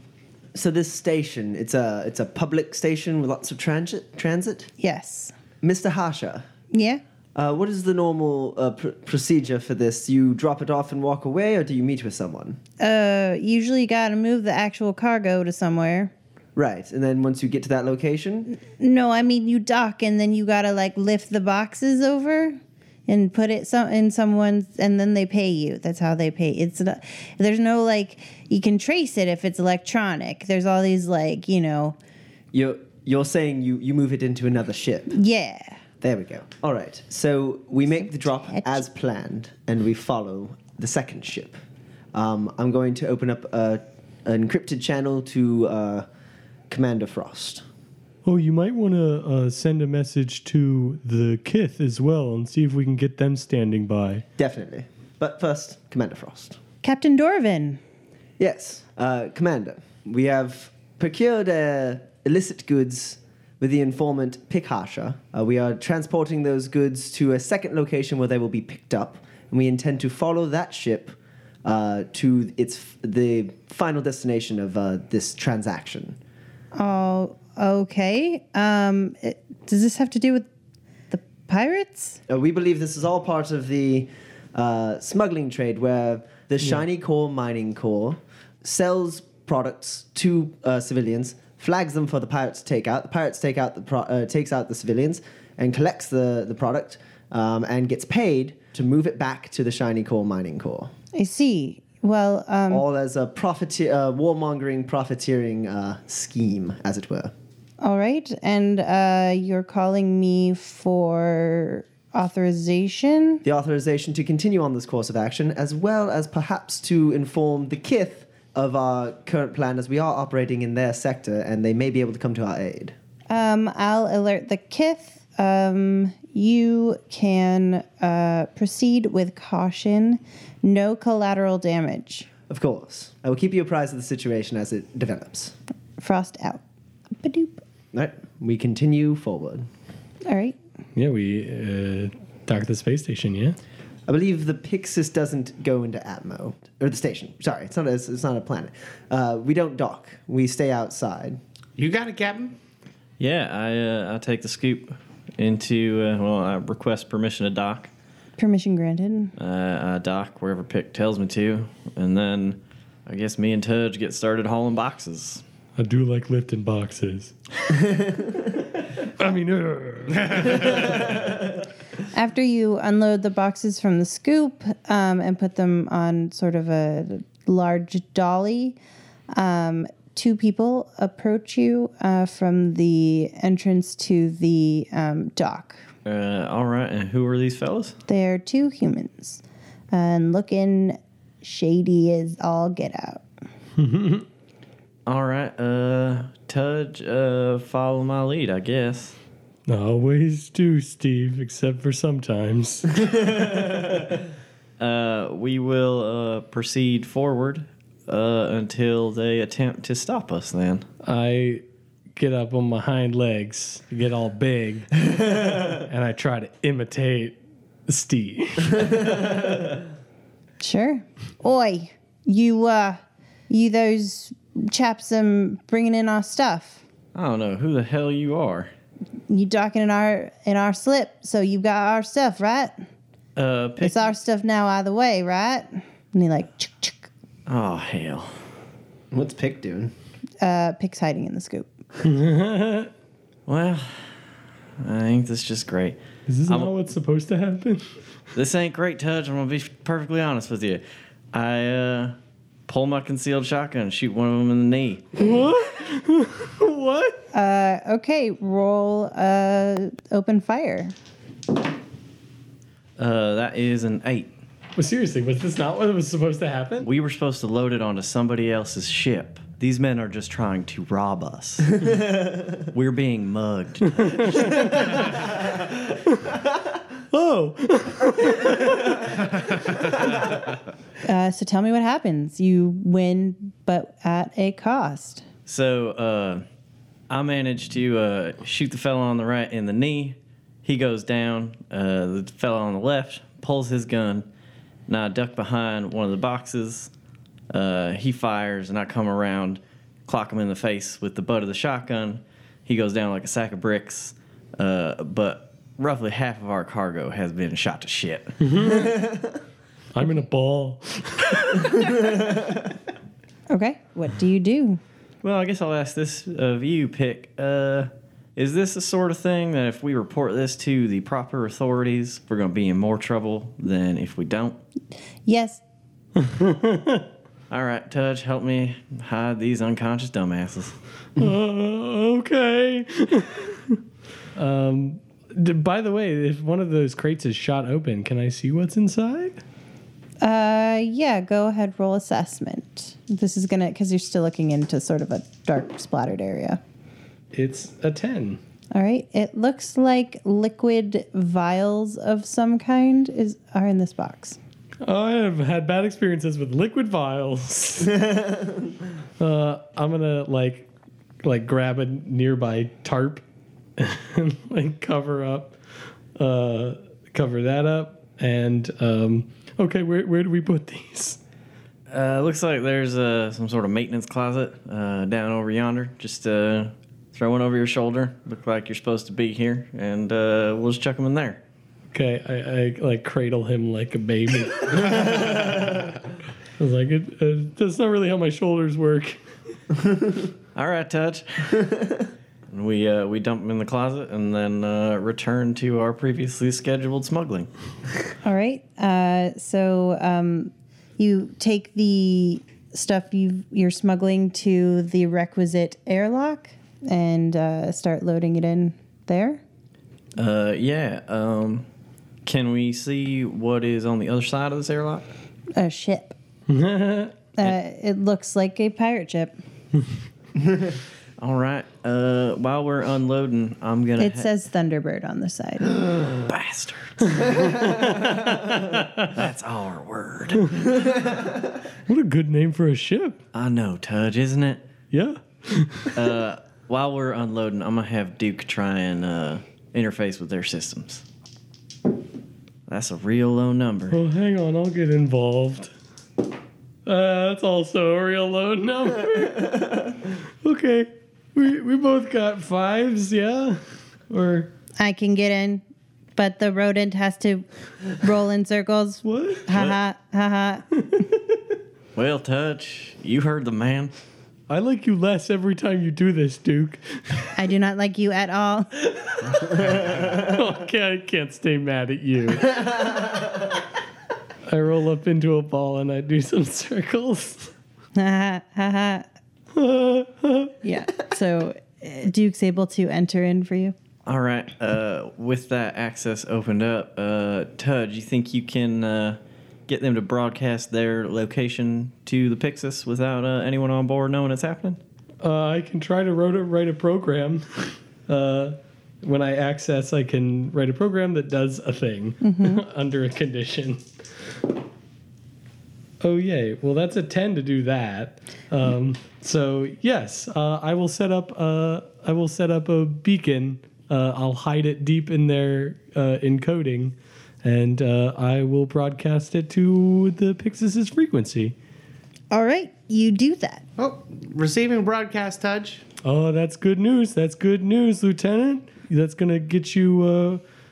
Speaker 1: so this station, it's a it's a public station with lots of transit. Transit,
Speaker 2: Yes.
Speaker 1: Mr. Hasha.
Speaker 2: Yeah.
Speaker 1: Uh, what is the normal uh, pr- procedure for this? You drop it off and walk away, or do you meet with someone?
Speaker 2: Uh, usually you got to move the actual cargo to somewhere.
Speaker 1: Right, and then once you get to that location,
Speaker 2: No, I mean you dock and then you gotta like lift the boxes over and put it some in someone's and then they pay you. That's how they pay. It's not, there's no like you can trace it if it's electronic. There's all these like you know
Speaker 1: you're you're saying you you move it into another ship.
Speaker 2: yeah.
Speaker 1: There we go. All right. So we make the drop as planned, and we follow the second ship. Um, I'm going to open up a, an encrypted channel to uh, Commander Frost.
Speaker 5: Oh, you might want to uh, send a message to the Kith as well and see if we can get them standing by.
Speaker 1: Definitely. But first, Commander Frost.
Speaker 2: Captain Dorvin.
Speaker 1: Yes, uh, Commander. We have procured uh, illicit goods with the informant Pikasha. Uh, we are transporting those goods to a second location where they will be picked up, and we intend to follow that ship uh, to its the final destination of uh, this transaction.
Speaker 2: Oh, okay. Um, it, does this have to do with the pirates?
Speaker 1: Uh, we believe this is all part of the uh, smuggling trade where the Shiny Core Mining Corps sells products to uh, civilians, flags them for the pirates to take out. The pirates take out the pro- uh, takes out the civilians and collects the, the product um, and gets paid to move it back to the Shiny Core Mining core.
Speaker 2: I see. Well, um,
Speaker 1: All as a profiteer, uh, warmongering, profiteering uh, scheme, as it were.
Speaker 2: all right. And uh, you're calling me for authorization?
Speaker 1: the authorization to continue on this course of action, as well as perhaps to inform the Kith of our current plan as we are operating in their sector and they may be able to come to our aid.
Speaker 2: Um, I'll alert the Kith. Um, you can uh, proceed with caution. No collateral damage.
Speaker 1: Of course. I will keep you apprised of the situation as it develops.
Speaker 2: Frost out. Badoop.
Speaker 1: right, we continue forward.
Speaker 2: All right.
Speaker 5: Yeah, we uh, dock at the space station. Yeah.
Speaker 1: I believe the Pixis doesn't go into Atmo or the station. Sorry, it's not a, it's not a planet. Uh, we don't dock. We stay outside.
Speaker 3: You got it, Captain?
Speaker 4: Yeah, I uh, I take the scoop into uh, well, I request permission to dock.
Speaker 2: Permission granted.
Speaker 4: Uh, I dock wherever Pick tells me to, and then I guess me and Tudge get started hauling boxes.
Speaker 5: I do like lifting boxes. I mean, uh,
Speaker 2: After you unload the boxes from the scoop um, and put them on sort of a large dolly, um, two people approach you uh, from the entrance to the um, dock.
Speaker 4: Uh, all right, and who are these fellas?
Speaker 2: They're two humans and looking shady as all get out.
Speaker 4: All right, uh, Tudge, uh, follow my lead, I guess.
Speaker 5: Always do, Steve, except for sometimes.
Speaker 4: Uh, we will uh, proceed forward uh, until they attempt to stop us. Then.
Speaker 5: I get up on my hind legs, get all big, and I try to imitate Steve.
Speaker 2: Sure. Oi, you, uh, you those chaps um bringing in our stuff.
Speaker 4: I don't know who the hell you are.
Speaker 2: You docking in our in our slip, so you got our stuff, right?
Speaker 4: Uh, pick,
Speaker 2: It's our stuff now either way, right? And he like, chick, chick.
Speaker 4: oh hell.
Speaker 1: What's Pick doing?
Speaker 2: uh, Pick's hiding in the scoop.
Speaker 4: Well, I think this is just great.
Speaker 5: Is this
Speaker 4: I'm-
Speaker 5: not what's supposed to happen?
Speaker 4: This ain't great, Tudge. I'm gonna be perfectly honest with you. I uh, pull my concealed shotgun, and shoot one of them in the knee.
Speaker 5: what?
Speaker 2: Uh, okay, roll uh, open fire.
Speaker 4: Uh, that is an eight.
Speaker 5: Well, seriously, was this not what was supposed to happen?
Speaker 4: We were supposed to load it onto somebody else's ship. These men are just trying to rob us. We're being mugged.
Speaker 5: Oh,
Speaker 2: Uh, so tell me what happens. You win, but at a cost.
Speaker 4: So uh, I managed to uh, shoot the fellow on the right in the knee. He goes down. Uh, the fellow on the left pulls his gun. And I duck behind one of the boxes. Uh, he fires, and I come around, clock him in the face with the butt of the shotgun. He goes down like a sack of bricks. Uh, but roughly half of our cargo has been shot to shit.
Speaker 5: I'm in a ball.
Speaker 2: Okay, what do you do?
Speaker 4: Well, I guess I'll ask this of you, Pick. Uh, is this the sort of thing that if we report this to the proper authorities, we're going to be in more trouble than if we don't?
Speaker 2: Yes,
Speaker 4: All right, Tudge, help me hide these unconscious dumbasses.
Speaker 5: Uh, okay. um, d- by the way, if one of those crates is shot open, can I see what's inside?
Speaker 2: Uh, yeah, go ahead, roll assessment. This is gonna, because you're still looking into sort of a dark splattered area.
Speaker 5: It's a 10.
Speaker 2: All right, it looks like liquid vials of some kind is are in this box.
Speaker 5: Oh, I have had bad experiences with liquid vials. uh, I'm gonna like, like grab a nearby tarp and like cover up, uh, cover that up, and um, okay, where where do we put these?
Speaker 4: Uh, looks like there's uh, some sort of maintenance closet uh, down over yonder. Just uh, throw one over your shoulder. Look like you're supposed to be here, and uh, we'll just chuck them in there.
Speaker 5: Okay, I, I like cradle him like a baby. I was like, it, uh, that's not really how my shoulders work.
Speaker 4: All right, Tudge. And we uh, we dump them in the closet and then uh, return to our previously scheduled smuggling.
Speaker 2: All right. Uh, so um, you take the stuff you you're smuggling to the requisite airlock and uh, start loading it in there.
Speaker 4: Uh, yeah. Um, can we see what is on the other side of this airlock?
Speaker 2: A ship. uh, it looks like a pirate ship.
Speaker 4: All right. Uh, while we're unloading, I'm gonna.
Speaker 2: It
Speaker 4: ha-
Speaker 2: says Thunderbird on the side.
Speaker 4: bastards. That's our word.
Speaker 5: What a good name for a ship.
Speaker 4: I know, Tudge, isn't it?
Speaker 5: Yeah.
Speaker 4: while we're unloading, I'm gonna have Duke try and uh, interface with their systems. That's a real low number.
Speaker 5: Oh, hang on, I'll get involved. Uh, that's also a real low number. okay, we we both got fives, yeah, or
Speaker 2: I can get in, but the rodent has to roll in circles.
Speaker 5: what?
Speaker 2: Ha ha ha ha.
Speaker 4: Well, Tudge, you heard the man.
Speaker 5: I like you less every time you do this, Duke.
Speaker 2: I do not like you at all.
Speaker 5: okay, I can't stay mad at you. I roll up into a ball and I do some circles.
Speaker 2: Ha ha ha. Yeah. So uh, Duke's able to enter in for you.
Speaker 4: All right. Uh, with that access opened up, uh, Tudge, you think you can uh, get them to broadcast their location to the Pixis without uh, anyone on board knowing it's happening?
Speaker 5: Uh, I can try to wrote, write a program. Uh, when I access, I can write a program that does a thing under a condition. Oh yay! Well, that's a ten to do that. Um, so yes, uh, I will set up. Uh, I will set up a beacon. Uh, I'll hide it deep in their uh, encoding, and uh, I will broadcast it to the Pixis's frequency.
Speaker 2: All right, you do that.
Speaker 3: Oh, receiving broadcast Tudge.
Speaker 5: Oh, that's good news. That's good news, Lieutenant. That's gonna get you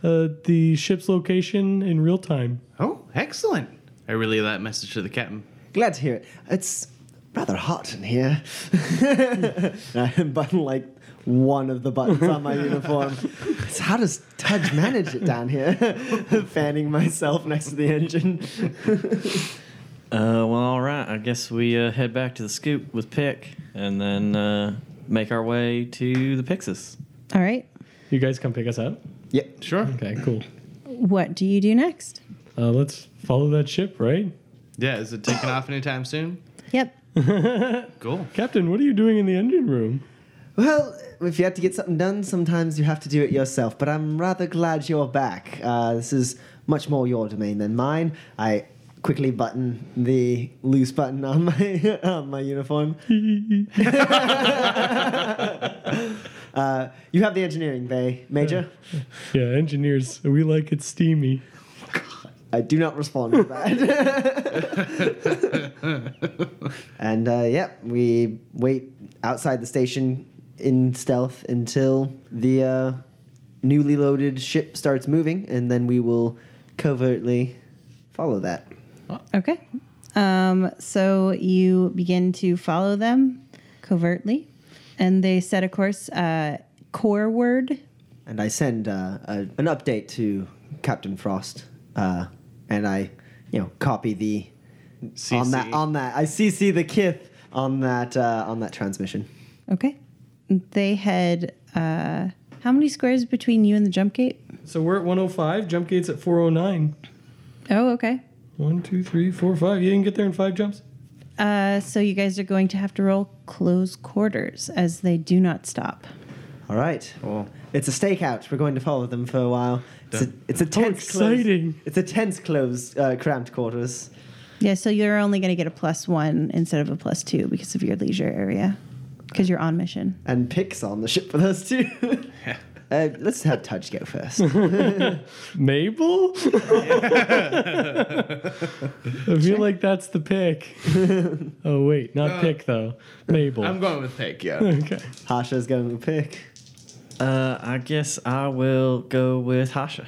Speaker 5: uh, uh, the ship's location in real time.
Speaker 3: Oh, excellent. I relay that message to the captain.
Speaker 1: Glad to hear it. It's rather hot in here. I button like one of the buttons on my uniform. So how does Tudge manage it down here? Fanning myself next to the engine.
Speaker 4: Uh, well, all right. I guess we uh, head back to the scoop with Pick and then uh, make our way to the Pixis.
Speaker 2: All right.
Speaker 5: You guys come pick us up.
Speaker 1: Yep.
Speaker 3: Sure.
Speaker 5: Okay, cool.
Speaker 2: What do you do next?
Speaker 5: Uh, let's follow that ship, right?
Speaker 3: Yeah, is it taking off anytime soon?
Speaker 2: Yep.
Speaker 3: Cool.
Speaker 5: Captain, what are you doing in the engine room?
Speaker 1: Well, if you have to get something done, sometimes you have to do it yourself. But I'm rather glad you're back. Uh, this is much more your domain than mine. I quickly button the loose button on my on my uniform. uh, you have the engineering bay, Major.
Speaker 5: Yeah, engineers, we like it steamy.
Speaker 1: I do not respond to that. and uh, yeah, we wait outside the station in stealth until the uh, newly loaded ship starts moving, and then we will covertly follow that.
Speaker 2: Okay. Um, so you begin to follow them covertly, and they set a course uh, core word.
Speaker 1: And I send uh, a, an update to Captain Frost, uh, and I, you know, copy the on that
Speaker 3: CC.
Speaker 1: on that. I CC the Kith on that uh, on that transmission.
Speaker 2: Okay. They had uh, how many squares between you and the jump gate?
Speaker 5: So we're at 105, jump gate's at 409.
Speaker 2: Oh, okay.
Speaker 5: One, two, three, four, five. You can get there in five jumps?
Speaker 2: Uh, so you guys are going to have to roll close quarters as they do not stop.
Speaker 1: All right.
Speaker 3: Cool.
Speaker 1: It's a stakeout. We're going to follow them for a while. It's a, it's a tense,
Speaker 5: exciting.
Speaker 1: Closed, it's a tense, close, uh, cramped quarters.
Speaker 2: Yeah, so you're only going to get a plus one instead of a plus two because of your leisure area, because you're on mission.
Speaker 1: And Pick's on the ship with us too. uh, let's have Tudge go first.
Speaker 5: Mabel? I feel like that's the pick. oh, wait, not pick, though. Mabel.
Speaker 3: I'm going with Pick, yeah.
Speaker 5: okay.
Speaker 1: Hasha's going to Pic.
Speaker 4: Uh, I guess I will go with Hasha.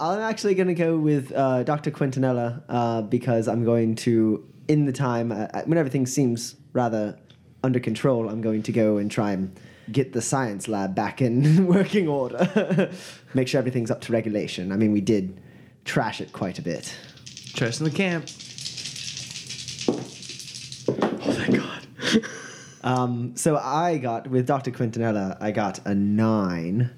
Speaker 1: I'm actually going to go with uh, Dr. Quintanilla uh, because I'm going to, in the time, uh, when everything seems rather under control, I'm going to go and try and get the science lab back in working order. Make sure everything's up to regulation. I mean, we did trash it quite a bit.
Speaker 3: Trust in the camp.
Speaker 1: Um, so I got, with Dr. Quintanilla, I got a nine.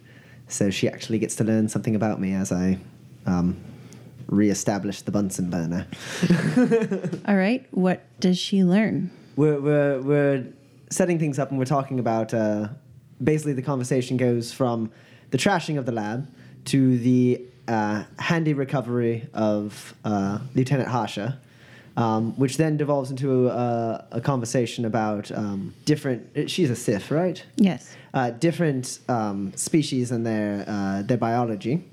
Speaker 1: So she actually gets to learn something about me as I um, re-establish the Bunsen burner.
Speaker 2: All right. What does she learn?
Speaker 1: we're, we're, we're setting things up and we're talking about uh, basically the conversation goes from the trashing of the lab to the uh, handy recovery of uh, Lieutenant Hasha Um, which then devolves into a, a conversation about um, different. She's a Sith, right?
Speaker 2: Yes.
Speaker 1: uh, different um, species and their uh, their biology,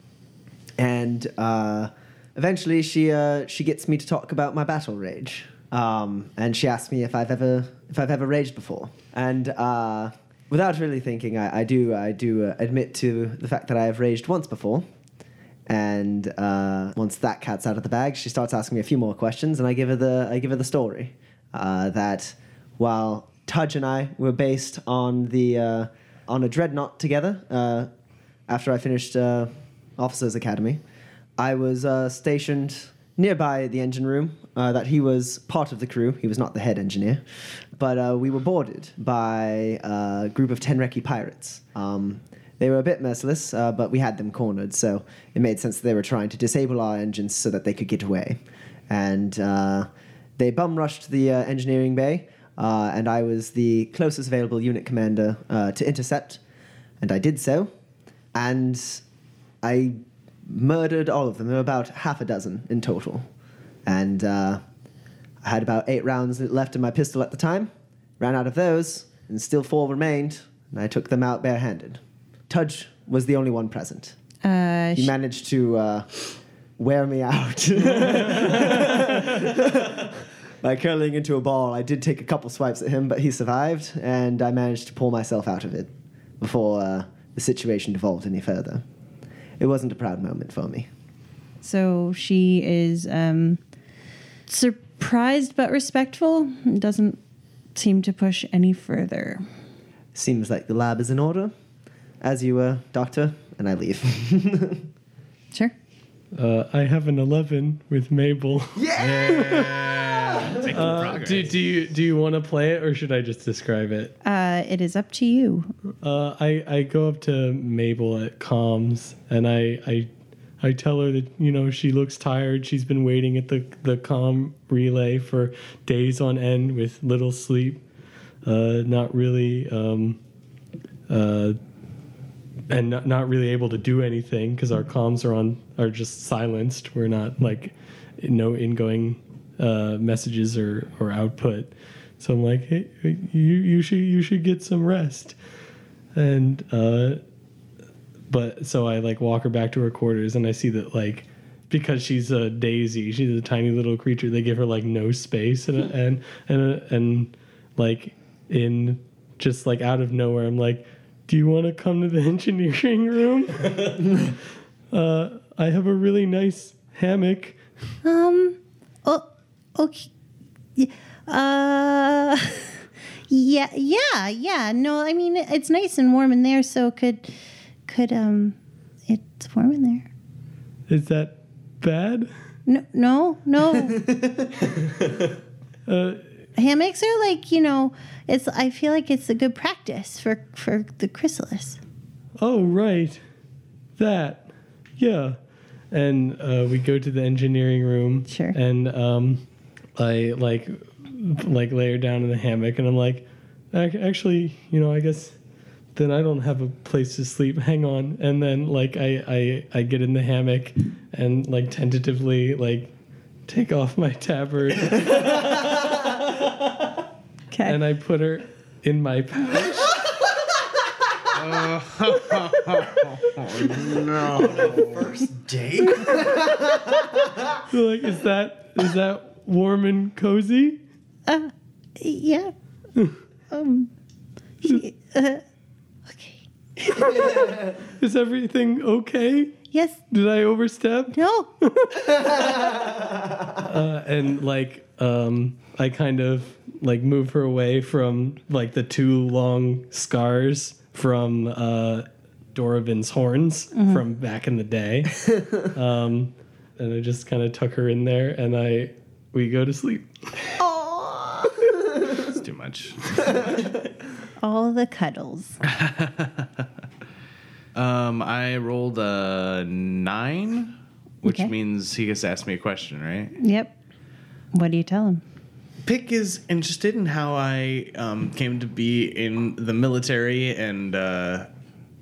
Speaker 1: and uh, eventually she uh, she gets me to talk about my battle rage, um, and she asks me if I've ever if I've ever raged before, and uh, without really thinking, I, I do I do uh, admit to the fact that I have raged once before. And uh, once that cat's out of the bag, she starts asking me a few more questions, and I give her the I give her the story uh, that while Tudge and I were based on the uh, on a dreadnought together uh, after I finished uh, Officers Academy, I was uh, stationed nearby the engine room. That he was part of the crew. He was not the head engineer, but we were boarded by a group of Tenreki pirates. Um, they were a bit merciless, uh, but we had them cornered, so it made sense that they were trying to disable our engines so that they could get away. And uh, they bum rushed the uh, engineering bay, uh, and I was the closest available unit commander uh, to intercept, and I did so. And I murdered all of them. There were about half a dozen in total. And uh, I had about eight rounds left in my pistol at the time, ran out of those, and still four remained, and I took them out barehanded. Tudge was the only one present.
Speaker 2: Uh,
Speaker 1: He managed to uh, wear me out. By curling into a ball, I did take a couple swipes at him, but he survived, and I managed to pull myself out of it before uh, the situation devolved any further. It wasn't a proud moment for me.
Speaker 2: so she is um, surprised but respectful. Doesn't seem to push any further.
Speaker 1: Seems like the lab is in order. As you were, Doctor, and I leave.
Speaker 2: Sure.
Speaker 5: Uh, I have an 11 with Mabel.
Speaker 3: Making
Speaker 5: Uh,
Speaker 3: progress.
Speaker 5: do, do you do you want to play it or should I just describe it?
Speaker 2: Uh, it is up to you.
Speaker 5: Uh, I I go up to Mabel at comms and I I I tell her that you know she looks tired. She's been waiting at the the comm relay for days on end with little sleep. Uh, not really. Um, uh, and not, really able to do anything because our comms are on are just silenced. We're not like no ingoing uh, messages or, or output. So I'm like, hey, you you should you should get some rest. And uh, but so I like walk her back to her quarters and I see that like because she's a daisy, she's a tiny little creature. They give her like no space and and and and like in just like out of nowhere, I'm like, "Do you want to come to the engineering room? uh, I have a really nice hammock."
Speaker 2: Um. Oh. Okay. Yeah, Uh. Yeah. Yeah. Yeah. No. I mean, it's nice and warm in there. So could, could um, it's warm in there.
Speaker 5: Is that bad?
Speaker 2: No. No. No.
Speaker 5: Uh,
Speaker 2: Hammocks are like you know. It's. I feel like it's a good practice for for the chrysalis.
Speaker 5: oh right, that, yeah. And uh, we go to the engineering room.
Speaker 2: Sure.
Speaker 5: And um, I like like lay her down in the hammock, and I'm like, actually, you know, I guess then I don't have a place to sleep. Hang on. And then like I I I get in the hammock and like tentatively like take off my tabard
Speaker 2: Okay.
Speaker 5: and I put her in my pouch. no.
Speaker 6: First date?
Speaker 5: So, like, is that is that warm and cozy?
Speaker 2: Uh, yeah. um. he- uh, okay.
Speaker 5: Is everything okay?
Speaker 2: Yes.
Speaker 5: Did I overstep?
Speaker 2: No.
Speaker 5: Uh, and like, um, I kind of like move her away from like the two long scars from uh, Dorovin's horns from back in the day. um, and I just kind of tuck her in there, and I we go to sleep.
Speaker 3: It's too much.
Speaker 2: All the cuddles.
Speaker 3: Um, I rolled a nine, which
Speaker 2: Okay.
Speaker 3: means he gets to ask me a question, right?
Speaker 2: Yep. What do you tell him?
Speaker 3: Pick is interested in how I um, came to be in the military and uh,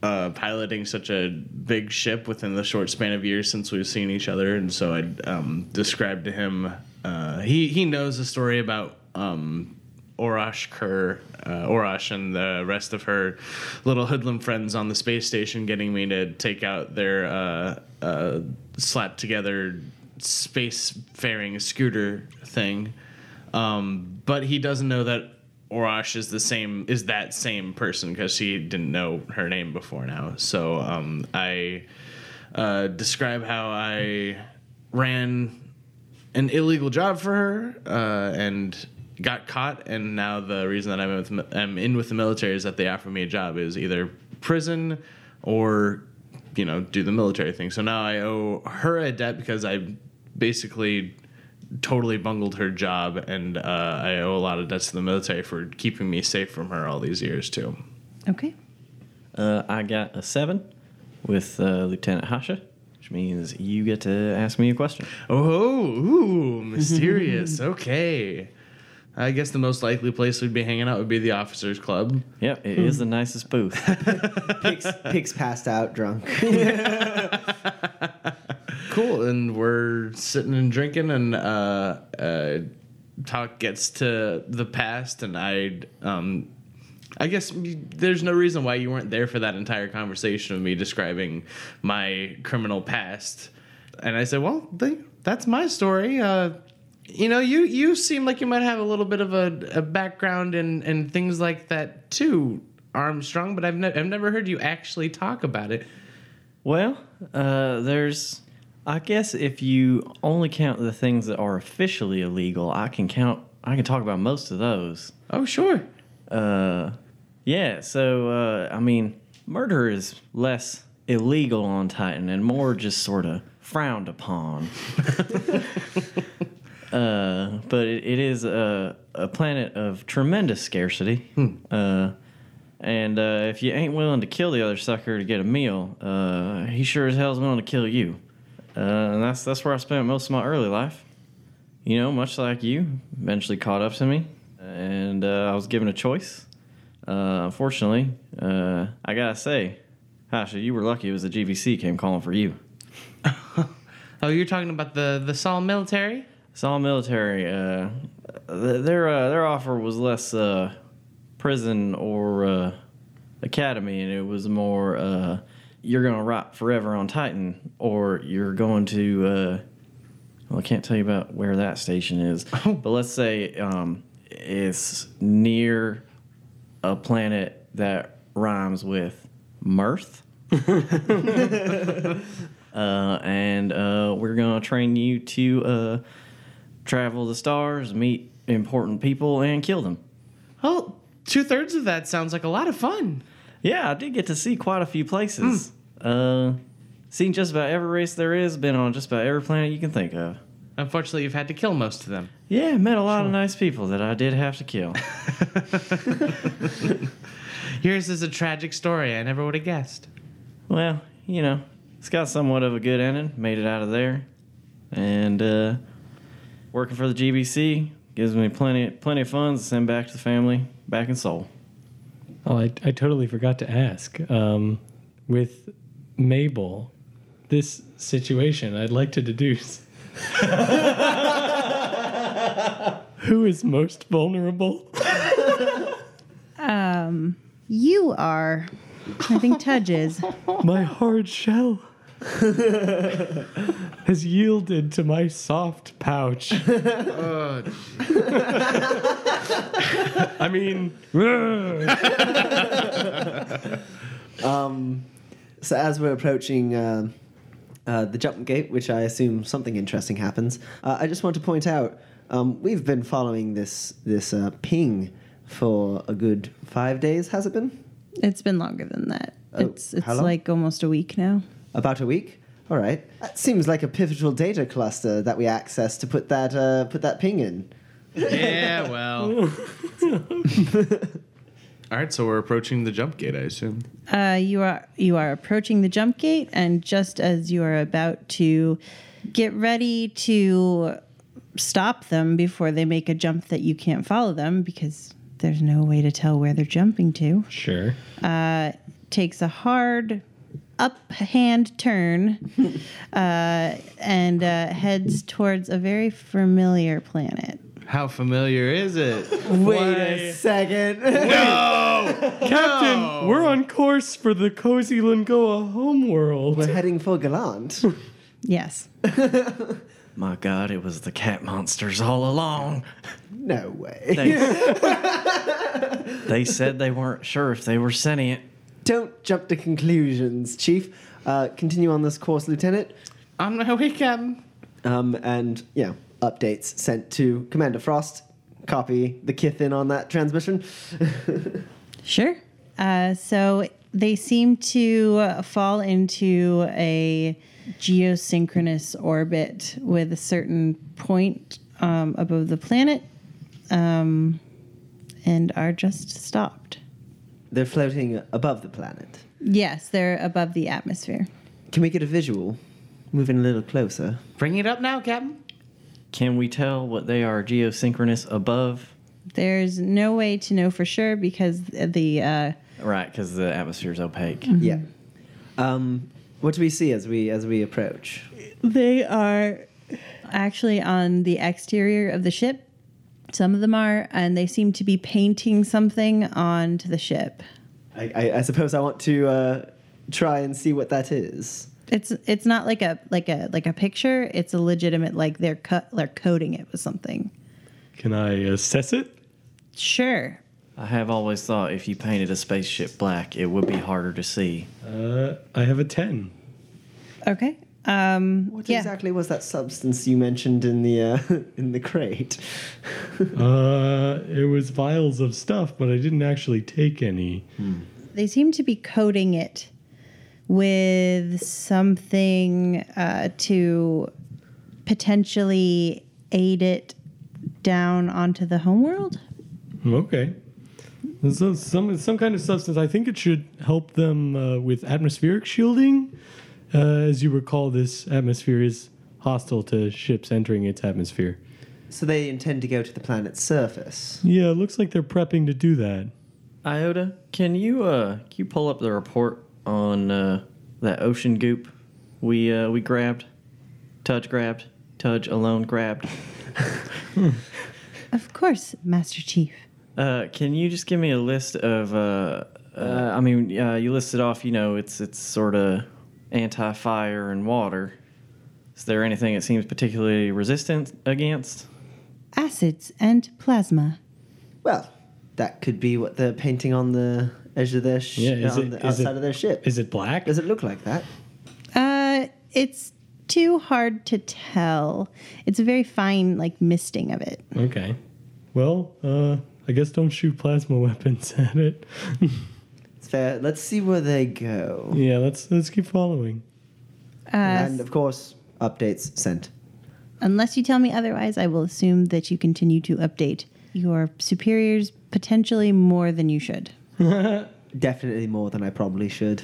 Speaker 3: uh, piloting such a big ship within the short span of years since we've seen each other. And so I um, described to him uh, he he knows a story about um, Orash Kerr, uh, Orash, and the rest of her little hoodlum friends on the space station, getting me to take out their uh, uh, slapped together space faring scooter thing. Um, but he doesn't know that Orash is the same is that same person because he didn't know her name before now. So um, I uh, describe how I ran an illegal job for her uh, and got caught. And now the reason that I'm in, with, I'm in with the military is that they offer me a job is either prison or you know do the military thing. So now I owe her a debt because I basically totally bungled her job, and uh, I owe a lot of debts to the military for keeping me safe from her all these years too.
Speaker 2: Okay.
Speaker 4: Uh, I got a seven with uh, Lieutenant Hasha, which means you get to ask me a question.
Speaker 3: Oh, ooh, mysterious. okay. I guess the most likely place we'd be hanging out would be the officers' club.
Speaker 4: Yep, it is the nicest booth.
Speaker 1: Pix, Pix passed out drunk.
Speaker 3: Cool, and we're sitting and drinking, and uh, uh, talk gets to the past, and I, um, I guess there's no reason why you weren't there for that entire conversation of me describing my criminal past, and I said, well, they, that's my story. Uh, you know, you you seem like you might have a little bit of a, a background in and things like that too, Armstrong. But I've ne- I've never heard you actually talk about it.
Speaker 4: well, uh, there's, I guess, if you only count the things that are officially illegal, I can count. I can talk about most of those.
Speaker 3: Oh, sure.
Speaker 4: Uh, yeah. So uh, I mean, murder is less illegal on Titan and more just sort of frowned upon. uh, but it, it is a, a planet of tremendous scarcity. Uh, and uh, if you ain't willing to kill the other sucker to get a meal, uh, he sure as hell is willing to kill you. Uh, and that's that's where I spent most of my early life. You know, much like you, eventually caught up to me, and uh, I was given a choice. Uh, unfortunately, uh, I gotta say, Hasha, you were lucky it was the GBC came calling for you.
Speaker 3: Oh, you're talking about the the Sol military?
Speaker 4: All military. Uh, th- their uh, their offer was less uh, prison or uh, academy, and it was more you're gonna rot forever on Titan, or you're going to. Uh, well, I can't tell you about where that station is, but let's say um, it's near a planet that rhymes with mirth. uh, and uh, we're gonna train you to uh, travel the stars, meet important people, and kill them.
Speaker 3: Well, two thirds of that sounds like a lot of fun.
Speaker 4: Yeah, I did get to see quite a few places. Uh, seen just about every race there is, been on just about every planet you can think of.
Speaker 3: Unfortunately, you've had to kill most of them.
Speaker 4: Yeah, met a lot of nice people that I did have to kill.
Speaker 3: Yours is a tragic story. I never would have guessed.
Speaker 4: well, you know, it's got somewhat of a good ending. Made it out of there, and uh, working for the GBC gives me plenty plenty of funds to send back to the family back in Sol.
Speaker 5: Oh, I, I totally forgot to ask. Um, with Mabel, this situation, I'd like to deduce who is most vulnerable.
Speaker 2: Um, You are. I think Tudge is.
Speaker 5: My hard shell has yielded to my soft pouch. I mean,
Speaker 1: Um, so as we're approaching uh, uh, the jump gate, which I assume something interesting happens, uh, I just want to point out um, we've been following this this uh, ping for a good five days. Has it been
Speaker 2: It's been longer than that.
Speaker 1: Oh,
Speaker 2: it's it's like almost a week now.
Speaker 1: About a week? All right, that seems like a pivotal data cluster that we access to put that uh, put that ping in.
Speaker 3: Yeah, well. All right, so we're approaching the jump gate, I assume.
Speaker 2: Uh, you are you are approaching the jump gate, and just as you are about to get ready to stop them before they make a jump that you can't follow them because there's no way to tell where they're jumping to,
Speaker 5: sure.
Speaker 2: takes a hard uphand turn uh, and uh, heads towards a very familiar planet.
Speaker 3: How familiar is it?
Speaker 1: Wait a second. No!
Speaker 5: Captain, we're on course for the cozy Lingoa homeworld.
Speaker 1: We're heading for Gallant.
Speaker 2: Yes.
Speaker 4: My God, it was the cat monsters all along.
Speaker 1: No way.
Speaker 4: They, they said they weren't sure if they were sentient.
Speaker 1: Don't jump to conclusions, Chief. Uh, continue on this course, Lieutenant.
Speaker 3: On my way, Captain.
Speaker 1: Um, and yeah, updates sent to Commander Frost. Copy the kith in on that transmission.
Speaker 2: Sure. Uh, so they seem to uh, fall into a geosynchronous orbit with a certain point um, above the planet um, and are just stopped.
Speaker 1: They're floating above the planet.
Speaker 2: Yes, they're above the atmosphere.
Speaker 1: Can we get a visual? Moving a little closer.
Speaker 3: Bring it up now, Captain.
Speaker 4: Can we tell what they are geosynchronous above?
Speaker 2: There's no way to know for sure because the uh,
Speaker 4: Right, because the atmosphere is opaque.
Speaker 1: Yeah. Um, what do we see as we as we approach?
Speaker 2: they are actually on the exterior of the ship. Some of them are, and they seem to be painting something onto the ship.
Speaker 1: I, I, I suppose I want to uh, try and see what that is.
Speaker 2: It's it's not like a like a like a picture. It's a legitimate like they're cut they're coding it with something.
Speaker 5: Can I assess it?
Speaker 2: Sure.
Speaker 4: I have always thought if you painted a spaceship black, it would be harder to see.
Speaker 5: Uh, I have a 10.
Speaker 2: Okay. Um,
Speaker 1: What
Speaker 2: yeah.
Speaker 1: exactly was that substance you mentioned in the uh, in the crate?
Speaker 5: Uh, it was vials of stuff, but I didn't actually take any.
Speaker 2: They seem to be coating it with something uh, to potentially aid it down onto the homeworld.
Speaker 5: Okay. So some some kind of substance. I think it should help them uh, with atmospheric shielding. Uh, as you recall, this atmosphere is hostile to ships entering its atmosphere.
Speaker 1: so they intend to go to the planet's surface.
Speaker 5: Yeah, it looks like they're prepping to do that.
Speaker 4: Iota, can you uh can you pull up the report on uh, that ocean goop we uh, we grabbed? Tudge grabbed. Tudge alone grabbed.
Speaker 2: Of course, Master Chief.
Speaker 4: Uh, can you just give me a list of? Uh, uh, I mean, uh, you listed off. You know, it's it's sort of anti-fire and water. Is there anything it seems particularly resistant against?
Speaker 2: Acids and plasma.
Speaker 1: Well, that could be what they're painting on the edge of their sh-
Speaker 5: Yeah, is
Speaker 1: on
Speaker 5: it-
Speaker 1: the
Speaker 5: is it-
Speaker 1: outside of their ship.
Speaker 5: Is it black?
Speaker 1: Does it look like that?
Speaker 2: Uh, it's too hard to tell. It's a very fine, like misting of it.
Speaker 5: Okay. Well, uh, I guess don't shoot plasma weapons at it.
Speaker 1: It's fair. Let's see where they go.
Speaker 5: yeah, let's let's keep following.
Speaker 2: Uh,
Speaker 1: and of course, updates sent.
Speaker 2: unless you tell me otherwise, I will assume that you continue to update your superiors potentially more than you should.
Speaker 1: Definitely more than I probably should.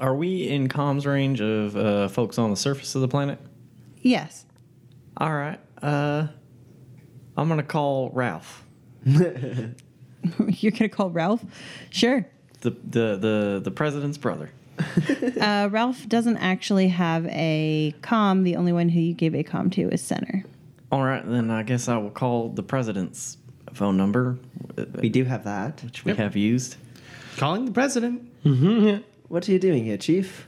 Speaker 4: Are we in comms range of uh, folks on the surface of the planet?
Speaker 2: Yes.
Speaker 4: All right. Uh, I'm gonna call Ralph.
Speaker 2: You're gonna call Ralph? Sure.
Speaker 4: The the the, the president's brother.
Speaker 2: Uh, Ralph doesn't actually have a com. The only one who you gave a com to is Center.
Speaker 4: All right, then I guess I will call the president's phone number,
Speaker 1: We do have that.
Speaker 4: which we have used.
Speaker 3: Calling the president.
Speaker 1: What are you doing here, Chief?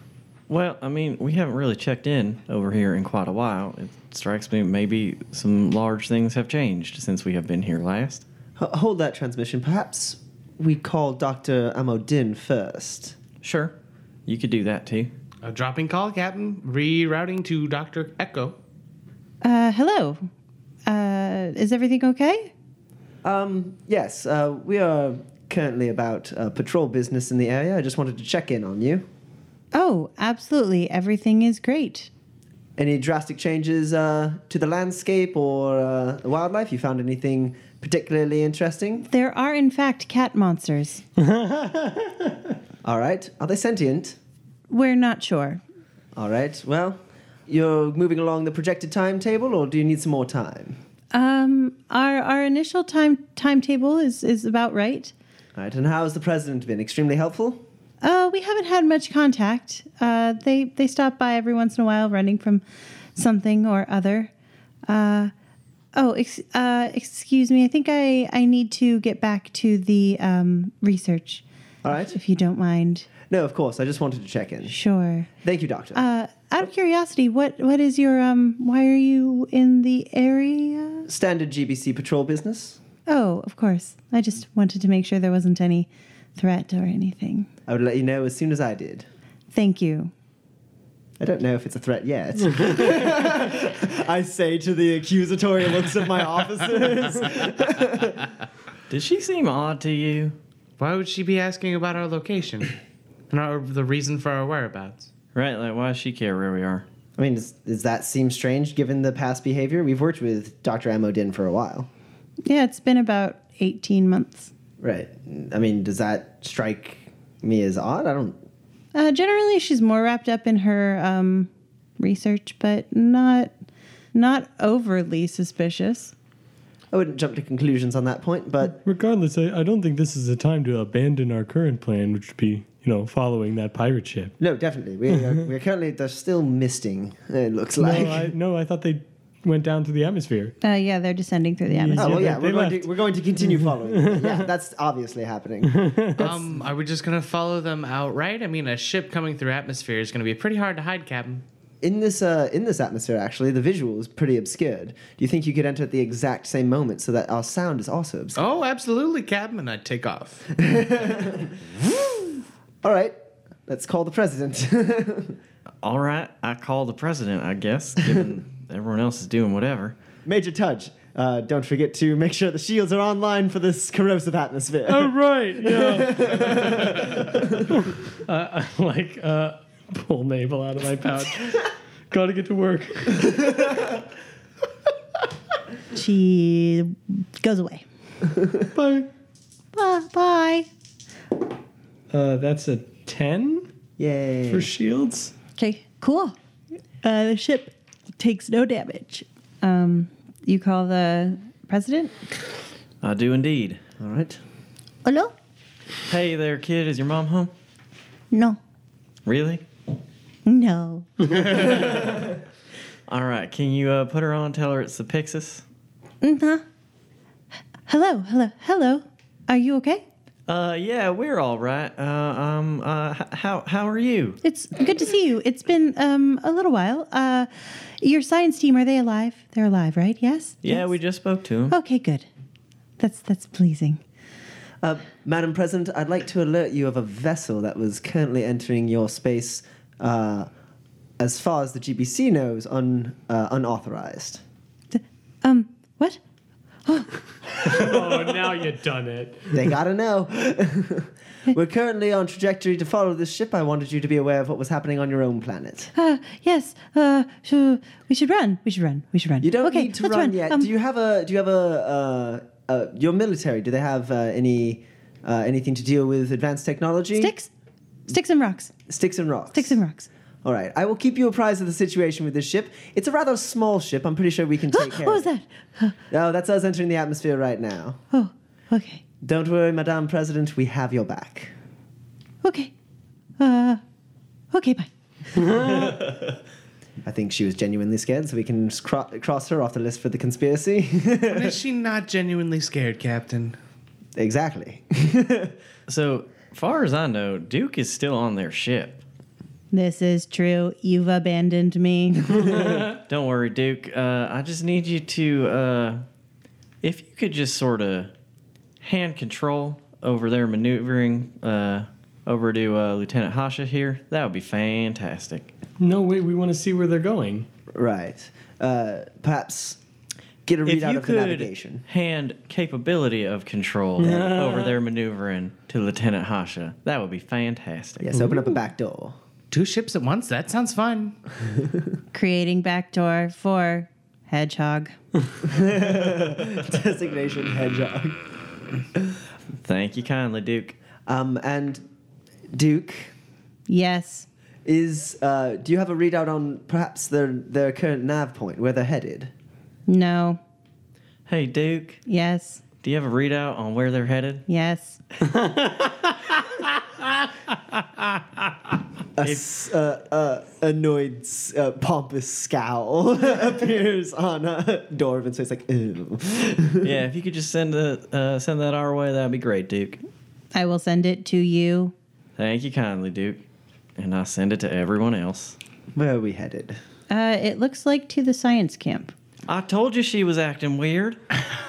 Speaker 4: Well, I mean, we haven't really checked in over here in quite a while. It strikes me maybe some large things have changed since we have been here last.
Speaker 1: H- hold that transmission. Perhaps we call Dr. Amodin first.
Speaker 4: Sure, you could do that too.
Speaker 3: A dropping call, Captain. Rerouting to Dr. Echo.
Speaker 2: Uh, hello. Uh, is everything okay?
Speaker 1: Um, yes, uh, we are currently about uh, patrol business in the area. I just wanted to check in on you.
Speaker 2: Oh, absolutely. Everything is great.
Speaker 1: Any drastic changes uh, to the landscape or uh, the wildlife? You found anything particularly interesting?
Speaker 2: There are, in fact, cat monsters.
Speaker 1: All right. Are they sentient?
Speaker 2: We're not sure.
Speaker 1: All right. Well, you're moving along the projected timetable, or do you need some more time?
Speaker 2: Um, our our initial time timetable is is about right.
Speaker 1: All right. And how has the president been? Extremely helpful.
Speaker 2: Uh, we haven't had much contact. Uh, they they stop by every once in a while, running from something or other. Uh, oh, ex- uh, excuse me. I think I I need to get back to the um, research,
Speaker 1: All right.
Speaker 2: if you don't mind.
Speaker 1: No, of course. I just wanted to check in.
Speaker 2: Sure.
Speaker 1: Thank you, Doctor.
Speaker 2: Uh, out of curiosity, what what is your um? Why are you in the area?
Speaker 1: Standard GBC patrol business.
Speaker 2: Oh, of course. I just wanted to make sure there wasn't any threat or anything.
Speaker 1: I would let you know as soon as I did.
Speaker 2: Thank you.
Speaker 1: I don't know if it's a threat yet. I say to the accusatory looks of my officers.
Speaker 4: Did she seem odd to you?
Speaker 3: Why would she be asking about our location and our, the reason for our whereabouts?
Speaker 4: Right, like why does she care where we are?
Speaker 1: I mean, does, does that seem strange given the past behavior? We've worked with Dr. Amodin for a while.
Speaker 2: Yeah, it's been about 18 months.
Speaker 1: Right. I mean, does that strike me as odd? I don't.
Speaker 2: Uh, generally, she's more wrapped up in her um, research, but not not overly suspicious.
Speaker 1: I wouldn't jump to conclusions on that point, but
Speaker 5: Regardless, I, I don't think this is the time to abandon our current plan, which would be, you know, following that pirate ship.
Speaker 1: no, definitely. We are, we're currently, they're still misting, it looks like.
Speaker 5: No, I, no, I thought they went down to the atmosphere.
Speaker 2: Uh, yeah, they're descending through the atmosphere.
Speaker 1: Oh, well,
Speaker 5: Yeah,
Speaker 1: yeah,
Speaker 5: they-
Speaker 1: we're,
Speaker 5: they
Speaker 1: going to, we're going to continue following. yeah, that's obviously happening.
Speaker 3: Um, are we just gonna follow them outright? I mean, a ship coming through atmosphere is gonna be pretty hard to hide, Captain.
Speaker 1: In this, uh, in this atmosphere, actually, the visual is pretty obscured. Do you think you could enter at the exact same moment so that our sound is also obscured?
Speaker 3: Oh, absolutely, Captain. And I'd take off.
Speaker 1: All right, let's call the president.
Speaker 4: All right, I call the president, I guess, given everyone else is doing whatever.
Speaker 1: Major Tudge, uh, don't forget to make sure the shields are online for this corrosive atmosphere.
Speaker 5: Oh, right, yeah. uh, I like uh, pull Mabel out of my pouch. Gotta get to work.
Speaker 2: She goes away.
Speaker 5: Bye.
Speaker 2: Bye. Bye.
Speaker 5: Uh, that's a 10
Speaker 1: Yay.
Speaker 5: for shields.
Speaker 2: Okay, cool. Uh, the ship takes no damage. Um, you call the president?
Speaker 4: I do indeed.
Speaker 1: All right.
Speaker 2: Hello?
Speaker 4: Hey there, kid, is your mom home?
Speaker 2: No.
Speaker 4: Really?
Speaker 2: No.
Speaker 4: All right, can you uh, put her on? Tell her it's the Pixis.
Speaker 2: Uh-huh. Hello, hello, hello. Are you okay?
Speaker 4: Uh, yeah, we're all right. Uh, um, uh, how how are you?
Speaker 2: It's good to see you. It's been um a little while. Uh, your science team are they alive? They're alive, right? Yes.
Speaker 4: Yeah,
Speaker 2: Yes?
Speaker 4: we just spoke to him.
Speaker 2: Okay, good. That's that's pleasing.
Speaker 1: Uh, Madam President, I'd like to alert you of a vessel that was currently entering your space, uh, as far as the GBC knows, un, uh, unauthorized.
Speaker 2: Th- Um, what?
Speaker 5: Oh, now you've done it.
Speaker 1: They gotta know. We're currently on trajectory to follow this ship. I wanted you to be aware of what was happening on your own planet.
Speaker 2: Uh, yes. Uh, so we should run. We should run. We should run.
Speaker 1: You don't
Speaker 2: okay,
Speaker 1: need to
Speaker 2: let's
Speaker 1: run, yet.
Speaker 2: Um,
Speaker 1: do you have a? Do you have a? Uh, uh, your military? Do they have uh, any? Uh, anything to deal with advanced technology?
Speaker 2: sticks? Sticks and rocks.
Speaker 1: Sticks and rocks.
Speaker 2: Sticks and rocks.
Speaker 1: All right. I will keep you apprised of the situation with this ship. It's a rather small ship. I'm pretty sure we can take care
Speaker 2: what was
Speaker 1: it.
Speaker 2: that?
Speaker 1: No, that's us entering the atmosphere right now.
Speaker 2: Oh, okay.
Speaker 1: Don't worry, Madame President. We have your back.
Speaker 2: Okay. Uh, okay, bye.
Speaker 1: I think she was genuinely scared, so we can cro- cross her off the list for the conspiracy.
Speaker 3: And is she not genuinely scared, Captain?
Speaker 1: exactly.
Speaker 4: So, far as I know, Duke is still on their ship.
Speaker 2: This is true. You've abandoned me.
Speaker 4: Don't worry, Duke. Uh, I just need you to, uh, if you could just sort of hand control over their maneuvering uh, over to uh, Lieutenant Hasha here, that would be fantastic.
Speaker 5: No, wait, we want to see where they're going.
Speaker 1: right. Uh, perhaps get a
Speaker 4: If
Speaker 1: readout
Speaker 4: you
Speaker 1: of the navigation.
Speaker 4: hand capability of control over their maneuvering to Lieutenant Hasha, that would be fantastic.
Speaker 1: Yes, open up a back door.
Speaker 3: Two ships at once? That sounds fun.
Speaker 2: Creating backdoor for hedgehog.
Speaker 1: Designation hedgehog.
Speaker 4: Thank you kindly, Duke.
Speaker 1: Um, and Duke
Speaker 2: Yes.
Speaker 1: is. Uh, do you have a readout on perhaps their their current nav point, where they're headed?
Speaker 2: No.
Speaker 4: Hey, Duke.
Speaker 2: Yes.
Speaker 4: do you have a readout on where they're headed?
Speaker 2: Yes.
Speaker 1: A s- uh, uh, annoyed, uh, pompous scowl appears on uh, Dorvan's face, like, ew.
Speaker 4: yeah, if you could just send it, uh, send that our way, that'd be great, Duke.
Speaker 2: I will send it to you.
Speaker 4: Thank you kindly, Duke. And I'll send it to everyone else.
Speaker 1: Where are we headed?
Speaker 2: Uh, it looks like to the science camp.
Speaker 4: I told you she was acting weird.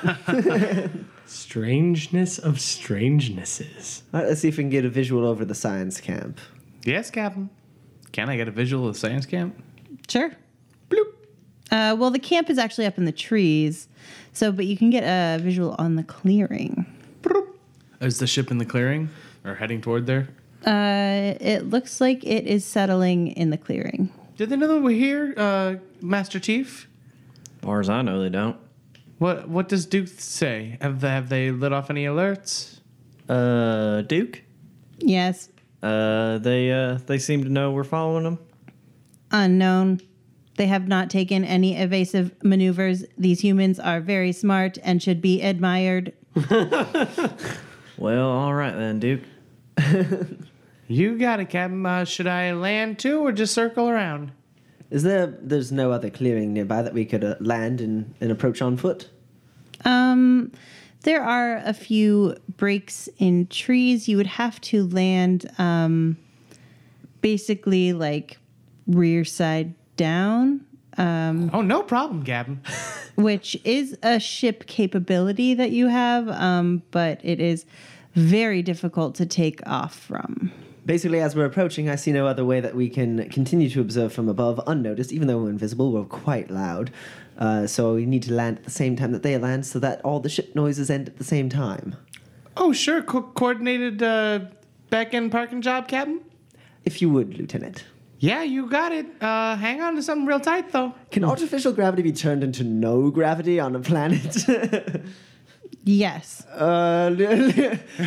Speaker 5: Strangeness of strangenesses.
Speaker 1: All right, let's see if we can get a visual over the science camp.
Speaker 3: Yes, Captain. Can I get a visual of the science camp?
Speaker 2: Sure. Bloop. Uh, well, the camp is actually up in the trees, so but you can get a visual on the clearing. Bloop.
Speaker 3: Is the ship in the clearing or heading toward there?
Speaker 2: Uh, it looks like it is settling in the clearing.
Speaker 3: Did they know that we're here, uh, Master Chief?
Speaker 4: As far as I know, they don't.
Speaker 3: What What does Duke say? Have they, have they lit off any alerts?
Speaker 4: Uh, Duke?
Speaker 2: Yes,
Speaker 4: Uh, they, uh, they seem to know we're following them.
Speaker 2: unknown. They have not taken any evasive maneuvers. These humans are very smart and should be admired.
Speaker 4: Well, all right then, Duke.
Speaker 3: You got it, Captain. Uh, should I land too, or just circle around?
Speaker 1: Is there, there's no other clearing nearby that we could uh, land and, and approach on foot?
Speaker 2: Um, there are a few breaks in trees. You would have to land, um, basically like rear side down,
Speaker 3: Oh, no problem, Gavin.
Speaker 2: which is a ship capability that you have, um, but it is very difficult to take off from.
Speaker 1: Basically, as we're approaching, I see no other way that we can continue to observe from above unnoticed. Even though we're invisible, we're quite loud. Uh, so we need to land at the same time that they land so that all the ship noises end at the same time.
Speaker 3: Oh, sure. Co- coordinated uh, back end parking job, Captain?
Speaker 1: If you would, Lieutenant.
Speaker 3: Yeah, you got it. Uh, hang on to something real tight, though.
Speaker 1: Can artificial gravity be turned into no gravity on a planet?
Speaker 2: Yes.
Speaker 1: uh,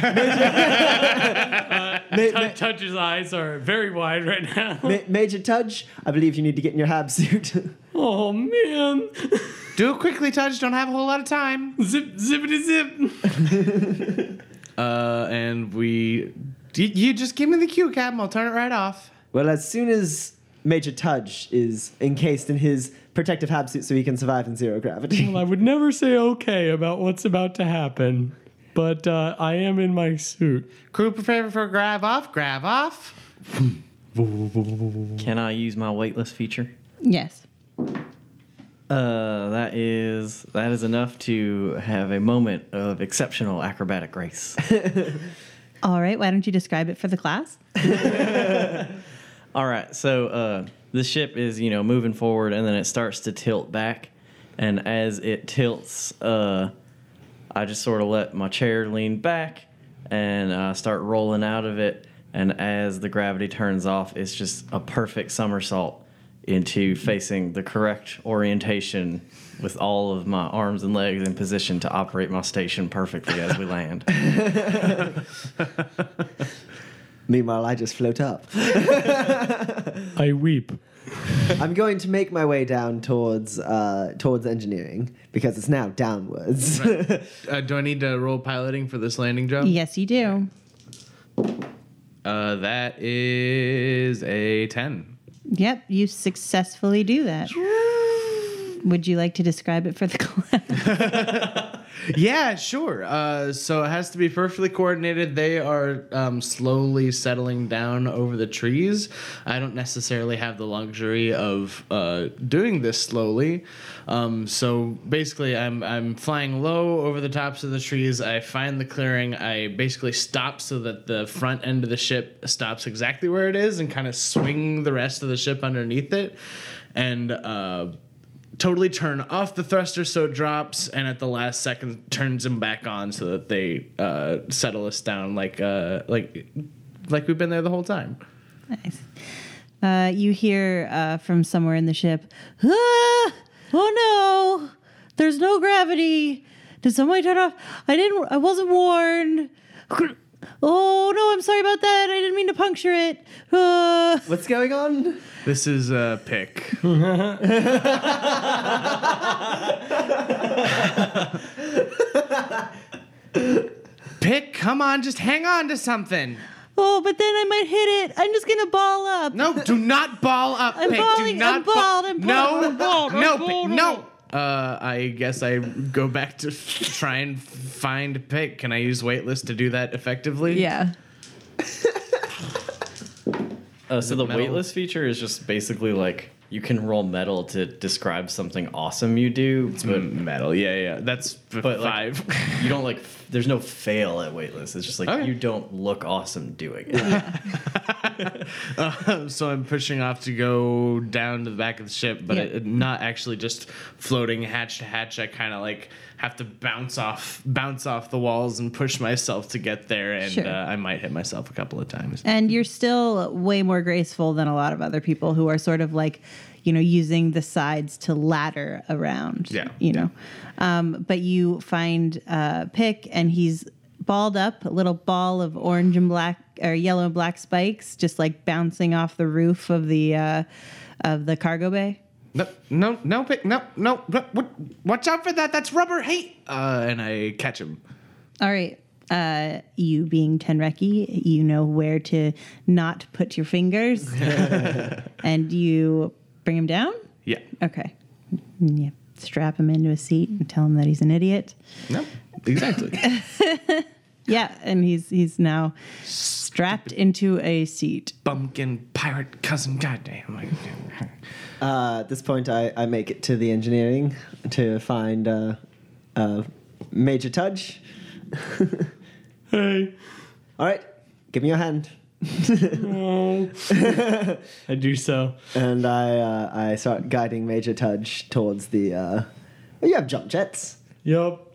Speaker 1: Ma- Ma-
Speaker 5: Tudge's eyes are very wide right now.
Speaker 1: Ma- Major Tudge, I believe you need to get in your hab suit.
Speaker 5: Oh man.
Speaker 3: Do it quickly, Tudge. Don't have a whole lot of time.
Speaker 5: Zip zippity zip.
Speaker 3: Uh, and we. You, you just give me the cue, Captain. I'll turn it right off.
Speaker 1: well, as soon as Major Tudge is encased in his protective hab suit so he can survive in zero gravity.
Speaker 5: Well, I would never say okay about what's about to happen, but uh, I am in my suit.
Speaker 3: Crew prepare for grab off. Grab off.
Speaker 4: Can I use my weightless feature?
Speaker 2: Yes.
Speaker 4: Uh, that is that is enough to have a moment of exceptional acrobatic grace.
Speaker 2: All right. Why don't you describe it for the class?
Speaker 4: All right, so uh, the ship is you know moving forward, and then it starts to tilt back, and as it tilts, uh, I just sort of let my chair lean back and uh, start rolling out of it, and as the gravity turns off, it's just a perfect somersault into facing the correct orientation with all of my arms and legs in position to operate my station perfectly as we land.
Speaker 1: Meanwhile, I just float up.
Speaker 5: I weep.
Speaker 1: I'm going to make my way down towards uh, towards engineering because it's now downwards.
Speaker 3: Uh, do I need to roll piloting for this landing job?
Speaker 2: Yes, you do.
Speaker 3: Uh, that is a 10.
Speaker 2: Yep, you successfully do that. Would you like to describe it for the class?
Speaker 3: Yeah, sure. Uh, so it has to be perfectly coordinated. They are um, slowly settling down over the trees. I don't necessarily have the luxury of uh, doing this slowly. Um, so basically, I'm I'm flying low over the tops of the trees. I find the clearing. I basically stop so that the front end of the ship stops exactly where it is, and kind of swing the rest of the ship underneath it, and. Uh, totally turn off the thruster so it drops and at the last second turns them back on so that they uh, settle us down like uh, like like we've been there the whole time
Speaker 2: nice. Uh, you hear uh, from somewhere in the ship, ah! oh no, there's no gravity. Did somebody turn off? I didn't, I wasn't warned. Oh no, I'm sorry about that. I didn't mean to puncture it. Ah.
Speaker 1: What's going on?
Speaker 3: this is a pick Pick, come on, just hang on to something.
Speaker 2: Oh, but then I might hit it. I'm just gonna ball up.
Speaker 3: No, do not ball up,
Speaker 2: I'm
Speaker 3: Pick.
Speaker 2: balling,
Speaker 3: do not
Speaker 2: I'm balled, I'm balled,
Speaker 3: No,
Speaker 2: I'm balled, I'm
Speaker 3: no,
Speaker 2: balled,
Speaker 3: Pick, no. Uh, I guess I go back to try and find Pick. Can I use weightless to do that effectively?
Speaker 2: Yeah.
Speaker 4: Uh, so the
Speaker 3: mettle?
Speaker 4: weightless feature is just basically like you can roll mettle to describe something awesome you do, but
Speaker 3: Mettle, yeah, yeah. That's f-
Speaker 4: but like,
Speaker 3: five.
Speaker 4: you don't like. F- There's no fail at weightless. It's just like
Speaker 3: Okay.
Speaker 4: you don't look awesome doing it.
Speaker 3: Uh, so I'm pushing off to go down to the back of the ship, but
Speaker 2: Yeah.
Speaker 3: it, not actually just floating hatch to hatch. I kind of like have to bounce off, bounce off the walls and push myself to get there, and
Speaker 2: Sure.
Speaker 3: uh, I might hit myself a couple of times.
Speaker 2: And you're still way more graceful than a lot of other people who are sort of like, you know, using the sides to ladder around.
Speaker 3: Yeah.
Speaker 2: You know, um, but you find uh, Pick and he's balled up, a little ball of orange and black or yellow and black spikes, just like bouncing off the roof of the uh, of the cargo bay.
Speaker 3: No, no, no, pick, no, no, no, what, watch out for that. That's rubber. Hey, uh, and I catch him.
Speaker 2: All right. Uh, you being Tenreki, you know where to not put your fingers, and you bring him down.
Speaker 3: Yeah.
Speaker 2: Okay. And You strap him into a seat and tell him that he's an idiot.
Speaker 3: No, exactly.
Speaker 2: Yeah, and he's he's now strapped into a seat.
Speaker 3: Bumpkin pirate cousin. Goddamn.
Speaker 1: Uh, at this point, I, I make it to the engineering to find uh, uh, Major Tudge.
Speaker 5: Hey.
Speaker 1: All right, give me your hand.
Speaker 5: I do so.
Speaker 1: And I uh, I start guiding Major Tudge towards the. Uh, oh, you have jump jets,
Speaker 5: Yup.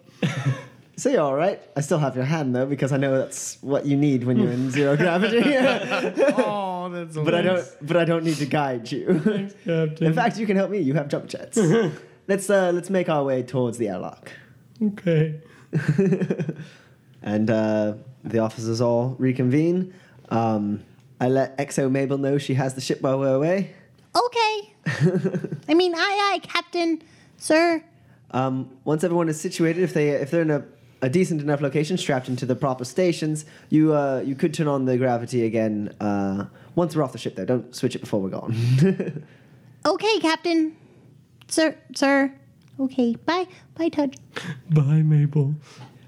Speaker 1: so you're all right. I still have your hand though because I know that's what you need when you're in zero gravity.
Speaker 3: oh, that's.
Speaker 1: but I don't. But I don't need to guide you.
Speaker 5: Captain.
Speaker 1: in fact, you can help me. You have jump jets. let's uh, let's make our way towards the airlock.
Speaker 5: Okay.
Speaker 1: and uh, the officers all reconvene. Um, I let XO Mabel know she has the ship while we're away.
Speaker 2: Okay. I mean, aye, aye, Captain, sir.
Speaker 1: Um, once everyone is situated, if they if they're in a, a decent enough location, strapped into the proper stations, you uh, you could turn on the gravity again uh, once we're off the ship. Though, don't switch it before we're gone.
Speaker 2: Okay, Captain, sir, sir. Okay, bye, bye, Tudge.
Speaker 5: Bye, Mabel.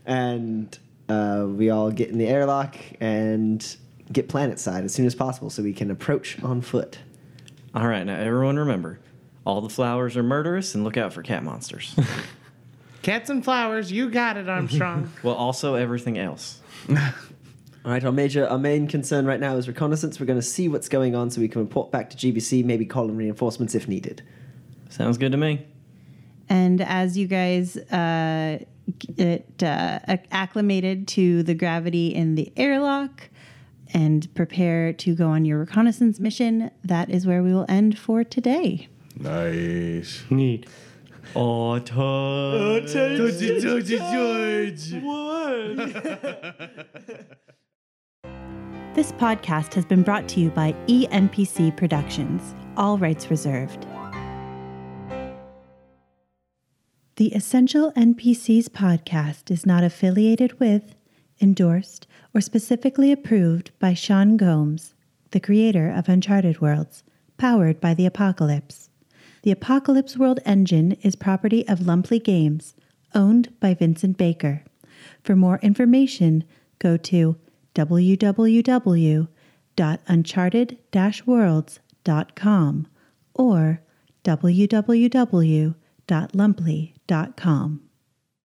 Speaker 1: and uh, we all get in the airlock and get planet side as soon as possible, so we can approach on foot.
Speaker 4: All right, now everyone remember, all the flowers are murderous, and look out for cat monsters.
Speaker 3: Cats and flowers. You got it, Armstrong.
Speaker 4: well, also everything else.
Speaker 1: All right, our major, our main concern right now is reconnaissance. We're going to see what's going on so we can report back to GBC, maybe call in reinforcements if needed.
Speaker 4: Sounds good to me.
Speaker 2: And as you guys uh, get uh, acclimated to the gravity in the airlock and prepare to go on your reconnaissance mission, that is where we will end for today.
Speaker 3: nice.
Speaker 5: Neat.
Speaker 4: Oh, Todd.
Speaker 2: This podcast has been brought to you by ENPC Productions, all rights reserved. The Essential NPCs podcast is not affiliated with, endorsed, or specifically approved by Sean Gomes, the creator of Uncharted Worlds, powered by the Apocalypse. The Apocalypse World engine is property of Lumpley Games, owned by Vincent Baker. For more information, go to www.uncharted-worlds.com or www.lumpley.com.